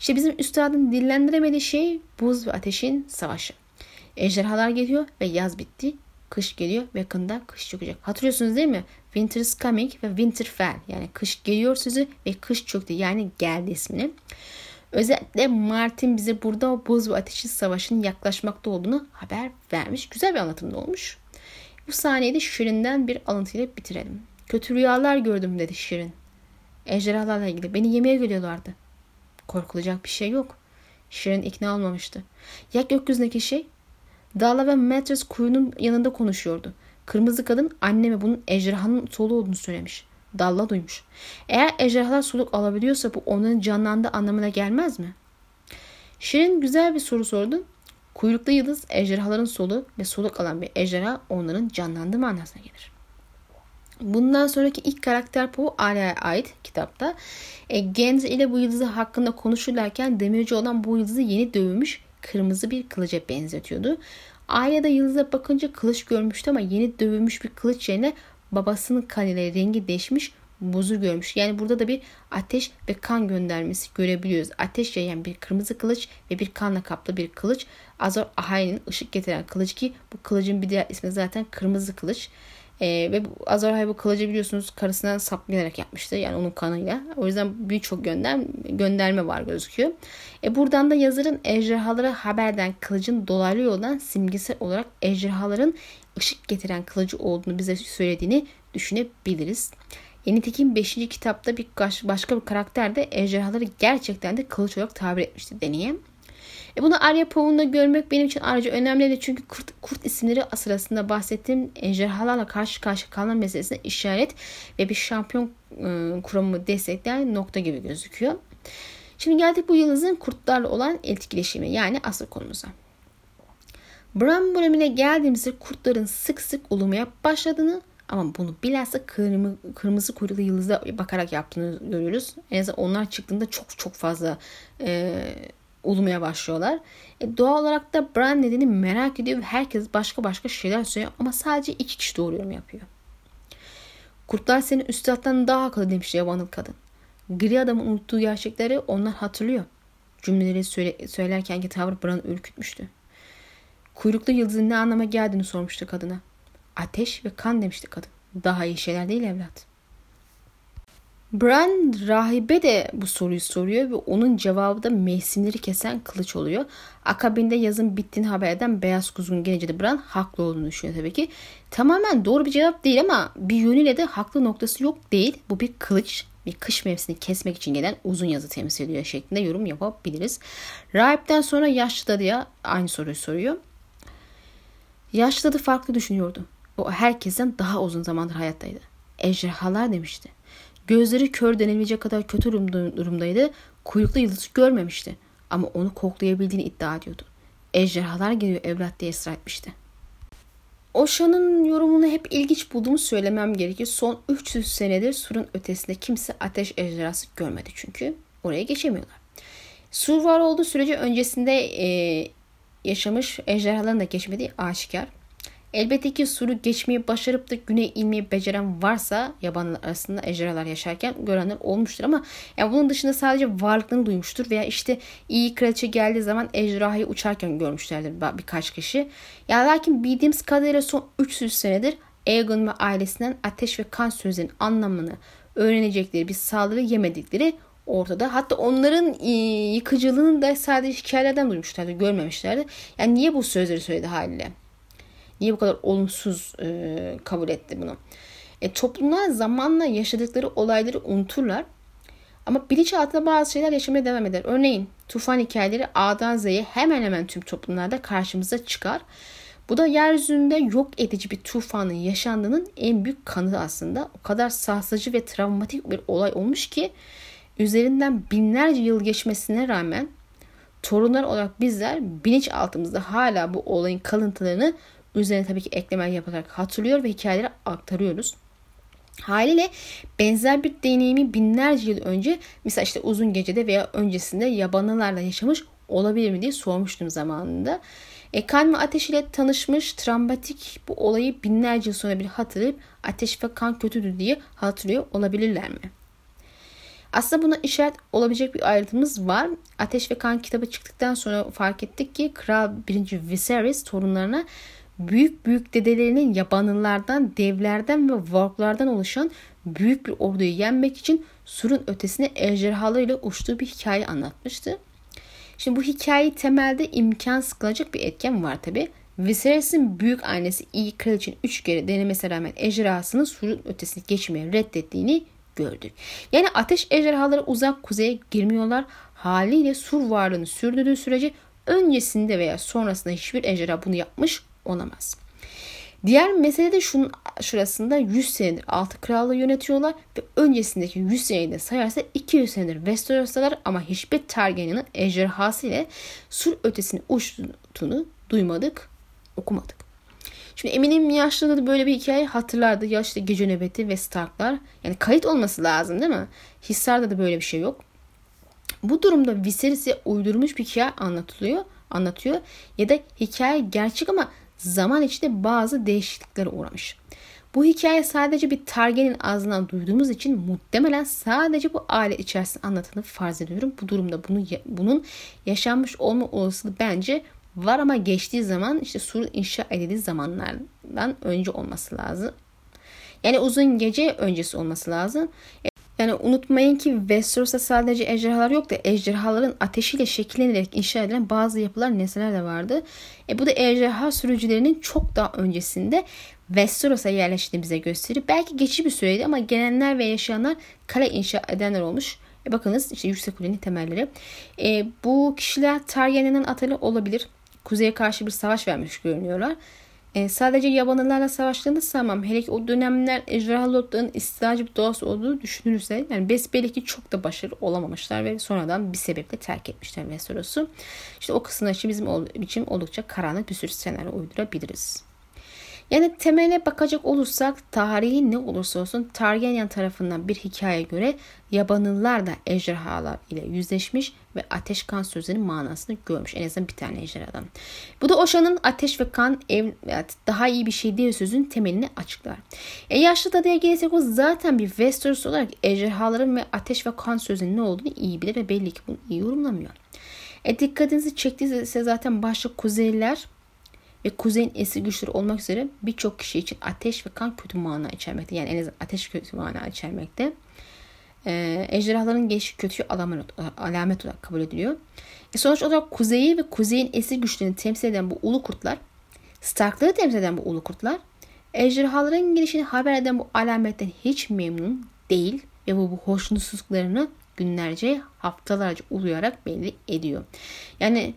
İşte bizim üstadın dillendiremediği şey buz ve ateşin savaşı. Ejderhalar geliyor ve yaz bitti kış geliyor ve yakında kış çökecek. Hatırlıyorsunuz değil mi? Winter is coming ve winter fell. Yani kış geliyor sözü ve kış çöktü. Yani geldi ismini. Özellikle Martin bize burada buz ve ateşi savaşının yaklaşmakta olduğunu haber vermiş. Güzel bir anlatımda olmuş. Bu sahneyi de Şirin'den bir alıntıyla bitirelim. Kötü rüyalar gördüm dedi Şirin. Ejderhalarla ilgili beni yemeğe geliyorlardı. Korkulacak bir şey yok. Şirin ikna olmamıştı. Ya gökyüzündeki şey Dala ve Mattress kuyunun yanında konuşuyordu. Kırmızı kadın anneme bunun ejderhanın solu olduğunu söylemiş. Dalla duymuş. Eğer ejderhalar soluk alabiliyorsa bu onların canlandığı anlamına gelmez mi? Şirin güzel bir soru sordu. Kuyruklu yıldız ejderhaların solu ve soluk alan bir ejderha onların canlandığı manasına gelir. Bundan sonraki ilk karakter Poe Arya'ya ait kitapta. E, Genz ile bu yıldızı hakkında konuşurlarken demirci olan bu yıldızı yeni dövülmüş kırmızı bir kılıca benzetiyordu. Arya da yıldıza bakınca kılıç görmüştü ama yeni dövülmüş bir kılıç yerine babasının kanıyla rengi değişmiş buzul görmüş. Yani burada da bir ateş ve kan göndermesi görebiliyoruz. Ateş yayan bir kırmızı kılıç ve bir kanla kaplı bir kılıç. Azor Ahai'nin ışık getiren kılıç ki bu kılıcın bir diğer ismi zaten kırmızı kılıç. Ee, ve Azor bu kılıcı biliyorsunuz karısından saplayarak yapmıştı. Yani onun kanıyla. O yüzden birçok yönden gönderme var gözüküyor. E buradan da yazarın ejderhalara haberden kılıcın dolaylı yoldan simgesel olarak ejderhaların ışık getiren kılıcı olduğunu bize söylediğini düşünebiliriz. E, nitekim 5. kitapta bir başka bir karakter de ejderhaları gerçekten de kılıç olarak tabir etmişti deneye. E bunu Arya Povun'da görmek benim için ayrıca önemliydi. Çünkü kurt, kurt isimleri sırasında bahsettiğim ejderhalarla karşı karşı kalma meselesine işaret ve bir şampiyon e, kuramı destekleyen nokta gibi gözüküyor. Şimdi geldik bu yıldızın kurtlarla olan etkileşimi yani asıl konumuza. Bram bölümüne geldiğimizde kurtların sık sık ulumaya başladığını ama bunu bilhassa kırmızı, kırmızı kuyruklu yıldıza bakarak yaptığını görüyoruz. En azından onlar çıktığında çok çok fazla e, ulumaya başlıyorlar. E, doğal olarak da Bran nedeni merak ediyor ve herkes başka başka şeyler söylüyor ama sadece iki kişi doğru yorum yapıyor. Kurtlar senin üstadtan daha akıllı demiş yabanıl kadın. Gri adamın unuttuğu gerçekleri onlar hatırlıyor. Cümleleri söyle, söylerkenki tavır Bran'ı ürkütmüştü. Kuyruklu yıldızın ne anlama geldiğini sormuştu kadına. Ateş ve kan demişti kadın. Daha iyi şeyler değil evlat. Bran rahibe de bu soruyu soruyor ve onun cevabı da mevsimleri kesen kılıç oluyor. Akabinde yazın bittiğini haber eden Beyaz Kuzgun gelince de Bran haklı olduğunu düşünüyor tabii ki. Tamamen doğru bir cevap değil ama bir yönüyle de haklı noktası yok değil. Bu bir kılıç bir kış mevsimini kesmek için gelen uzun yazı temsil ediyor şeklinde yorum yapabiliriz. Rahipten sonra yaşlı dadıya aynı soruyu soruyor. Yaşlı dadı farklı düşünüyordu. O herkesten daha uzun zamandır hayattaydı. Ejderhalar demişti. Gözleri kör denilecek kadar kötü durumdaydı. Kuyruklu yıldızı görmemişti. Ama onu koklayabildiğini iddia ediyordu. Ejderhalar geliyor evlat diye ısrar etmişti. Oşan'ın yorumunu hep ilginç bulduğumu söylemem gerekir. Son 300 senedir surun ötesinde kimse ateş ejderhası görmedi çünkü. Oraya geçemiyorlar. Sur var olduğu sürece öncesinde e, yaşamış ejderhaların da geçmediği aşikar. Elbette ki suru geçmeyi başarıp da güney inmeyi beceren varsa yabanlar arasında ejderhalar yaşarken görenler olmuştur ama yani bunun dışında sadece varlıklarını duymuştur veya işte iyi kraliçe geldiği zaman ejderhayı uçarken görmüşlerdir birkaç kişi. Yani lakin bildiğimiz kadarıyla son 300 senedir Aegon ve ailesinden ateş ve kan sözlerinin anlamını öğrenecekleri bir saldırı yemedikleri ortada. Hatta onların yıkıcılığını da sadece hikayelerden duymuşlardı, görmemişlerdi. Yani niye bu sözleri söyledi haliyle? Niye bu kadar olumsuz e, kabul etti bunu? E, toplumlar zamanla yaşadıkları olayları unuturlar. Ama bilinçaltında bazı şeyler yaşamaya devam eder. Örneğin tufan hikayeleri A'dan Z'ye hemen hemen tüm toplumlarda karşımıza çıkar. Bu da yeryüzünde yok edici bir tufanın yaşandığının en büyük kanıtı aslında. O kadar sarsıcı ve travmatik bir olay olmuş ki üzerinden binlerce yıl geçmesine rağmen torunlar olarak bizler bilinçaltımızda hala bu olayın kalıntılarını Üzerine tabii ki eklemeler yaparak hatırlıyor ve hikayeleri aktarıyoruz. Haliyle benzer bir deneyimi binlerce yıl önce mesela işte uzun gecede veya öncesinde yabanılarla yaşamış olabilir mi diye sormuştum zamanında. E, kan ve ateş ile tanışmış travmatik bu olayı binlerce yıl sonra bir hatırlayıp ateş ve kan kötüdür diye hatırlıyor olabilirler mi? Aslında buna işaret olabilecek bir ayrıntımız var. Ateş ve Kan kitabı çıktıktan sonra fark ettik ki Kral 1. Viserys torunlarına büyük büyük dedelerinin yabanıllardan, devlerden ve warglardan oluşan büyük bir orduyu yenmek için surun ötesine ejderhalarıyla uçtuğu bir hikaye anlatmıştı. Şimdi bu hikayeyi temelde imkansız kılacak bir etken var tabi. Viserys'in büyük annesi iyi kraliçenin üç kere denemesine rağmen ejderhasının surun ötesine geçmeye reddettiğini gördük. Yani ateş ejderhaları uzak kuzeye girmiyorlar. Haliyle sur varlığını sürdürdüğü sürece öncesinde veya sonrasında hiçbir ejderha bunu yapmış olamaz. Diğer mesele de şunun şurasında 100 senedir altı krallığı yönetiyorlar ve öncesindeki 100 seneyi sayarsa 200 senedir Westeros'talar ama hiçbir Targaryen'in ejderhası ile sur ötesini uçtuğunu duymadık, okumadık. Şimdi eminim yaşlı da böyle bir hikaye hatırlardı. Yaşlı gece nöbeti ve Starklar. Yani kayıt olması lazım değil mi? Hissar'da da böyle bir şey yok. Bu durumda Viserys'e uydurmuş bir hikaye anlatılıyor, anlatıyor. Ya da hikaye gerçek ama zaman içinde bazı değişikliklere uğramış. Bu hikaye sadece bir Targen'in ağzından duyduğumuz için muhtemelen sadece bu aile içerisinde anlatıldığını farz ediyorum. Bu durumda bunu, bunun yaşanmış olma olasılığı bence var ama geçtiği zaman işte sur inşa edildiği zamanlardan önce olması lazım. Yani uzun gece öncesi olması lazım. Yani unutmayın ki Westeros'ta sadece ejderhalar yok da ejderhaların ateşiyle şekillenerek inşa edilen bazı yapılar, nesneler de vardı. E bu da ejderha sürücülerinin çok daha öncesinde Westeros'a yerleştiğini bize gösterir. Belki geçici bir süreydi ama gelenler ve yaşayanlar kale inşa edenler olmuş. E bakınız işte yüksek kulenin temelleri. E, bu kişiler Targaryen'in atalı olabilir. Kuzeye karşı bir savaş vermiş görünüyorlar. E, sadece yabanılarla savaştığını sanmam. Hele ki o dönemler ejderha lotların istilacı bir doğası olduğu düşünülürse yani besbelli çok da başarılı olamamışlar ve sonradan bir sebeple terk etmişler Westeros'u. İşte o kısımlar için bizim için oldukça karanlık bir sürü senaryo uydurabiliriz. Yani temele bakacak olursak tarihi ne olursa olsun Targaryen tarafından bir hikaye göre yabanıllar da ejderhalar ile yüzleşmiş ve ateş kan sözlerinin manasını görmüş. En azından bir tane ejderhadan. Bu da Oşan'ın ateş ve kan ev, daha iyi bir şey değil sözün temelini açıklar. E yaşlı dadıya gelirsek o zaten bir Westeros olarak ejderhaların ve ateş ve kan sözünün ne olduğunu iyi bilir ve belli ki bunu iyi yorumlamıyor. E dikkatinizi çektiyse zaten başta Kuzeyliler ve kuzeyin eski güçleri olmak üzere birçok kişi için ateş ve kan kötü mana içermekte. Yani en azından ateş kötü mana içermekte. Ee, ejderhaların gelişi kötü alamet, alamet olarak kabul ediliyor. E sonuç olarak kuzeyi ve kuzeyin eski güçlerini temsil eden bu ulu kurtlar, Starkları temsil eden bu ulu kurtlar, ejderhaların gelişini haber eden bu alametten hiç memnun değil ve bu, bu hoşnutsuzluklarını günlerce, haftalarca uluyarak belli ediyor. Yani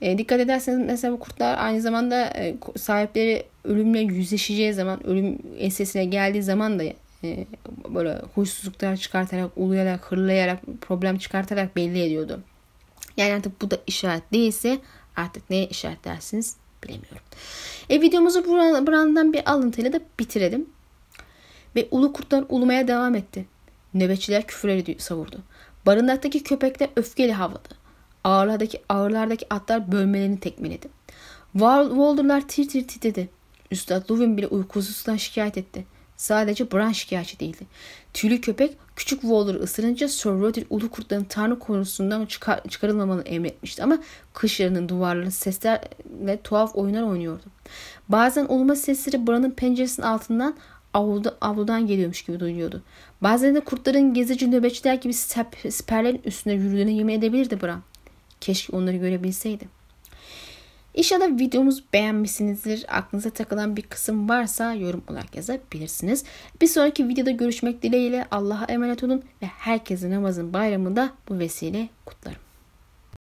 e, dikkat ederseniz mesela bu kurtlar aynı zamanda e, sahipleri ölümle yüzleşeceği zaman, ölüm ensesine geldiği zaman da e, böyle huysuzluklar çıkartarak, uluyarak, hırlayarak, problem çıkartarak belli ediyordu. Yani artık bu da işaret değilse artık neye işaret dersiniz bilemiyorum. E, videomuzu burandan bir alıntıyla da bitirelim. Ve ulu kurtlar ulumaya devam etti. Nöbetçiler küfürleri savurdu. Barınaktaki köpekler öfkeli havladı. Ağırlardaki, ağırlardaki atlar bölmelerini tekmeledi. Walder'lar tir tir titredi. Üstad Luvin bile uykusuzluktan şikayet etti. Sadece Bran şikayetçi değildi. Tüylü köpek küçük Waller'ı ısırınca Sir Roderick ulu kurtların tanrı konusundan çıkar, çıkarılmamalı emretmişti ama kış yarının duvarları sesler ve tuhaf oyunlar oynuyordu. Bazen uluma sesleri Bran'ın penceresinin altından avluda, avludan geliyormuş gibi duyuluyordu. Bazen de kurtların gezici nöbetçiler gibi siperlerin üstünde yürüdüğüne yemin edebilirdi Bran. Keşke onları görebilseydim. İnşallah videomuzu beğenmişsinizdir. Aklınıza takılan bir kısım varsa yorum olarak yazabilirsiniz. Bir sonraki videoda görüşmek dileğiyle Allah'a emanet olun ve herkesin namazın bayramında bu vesile kutlarım.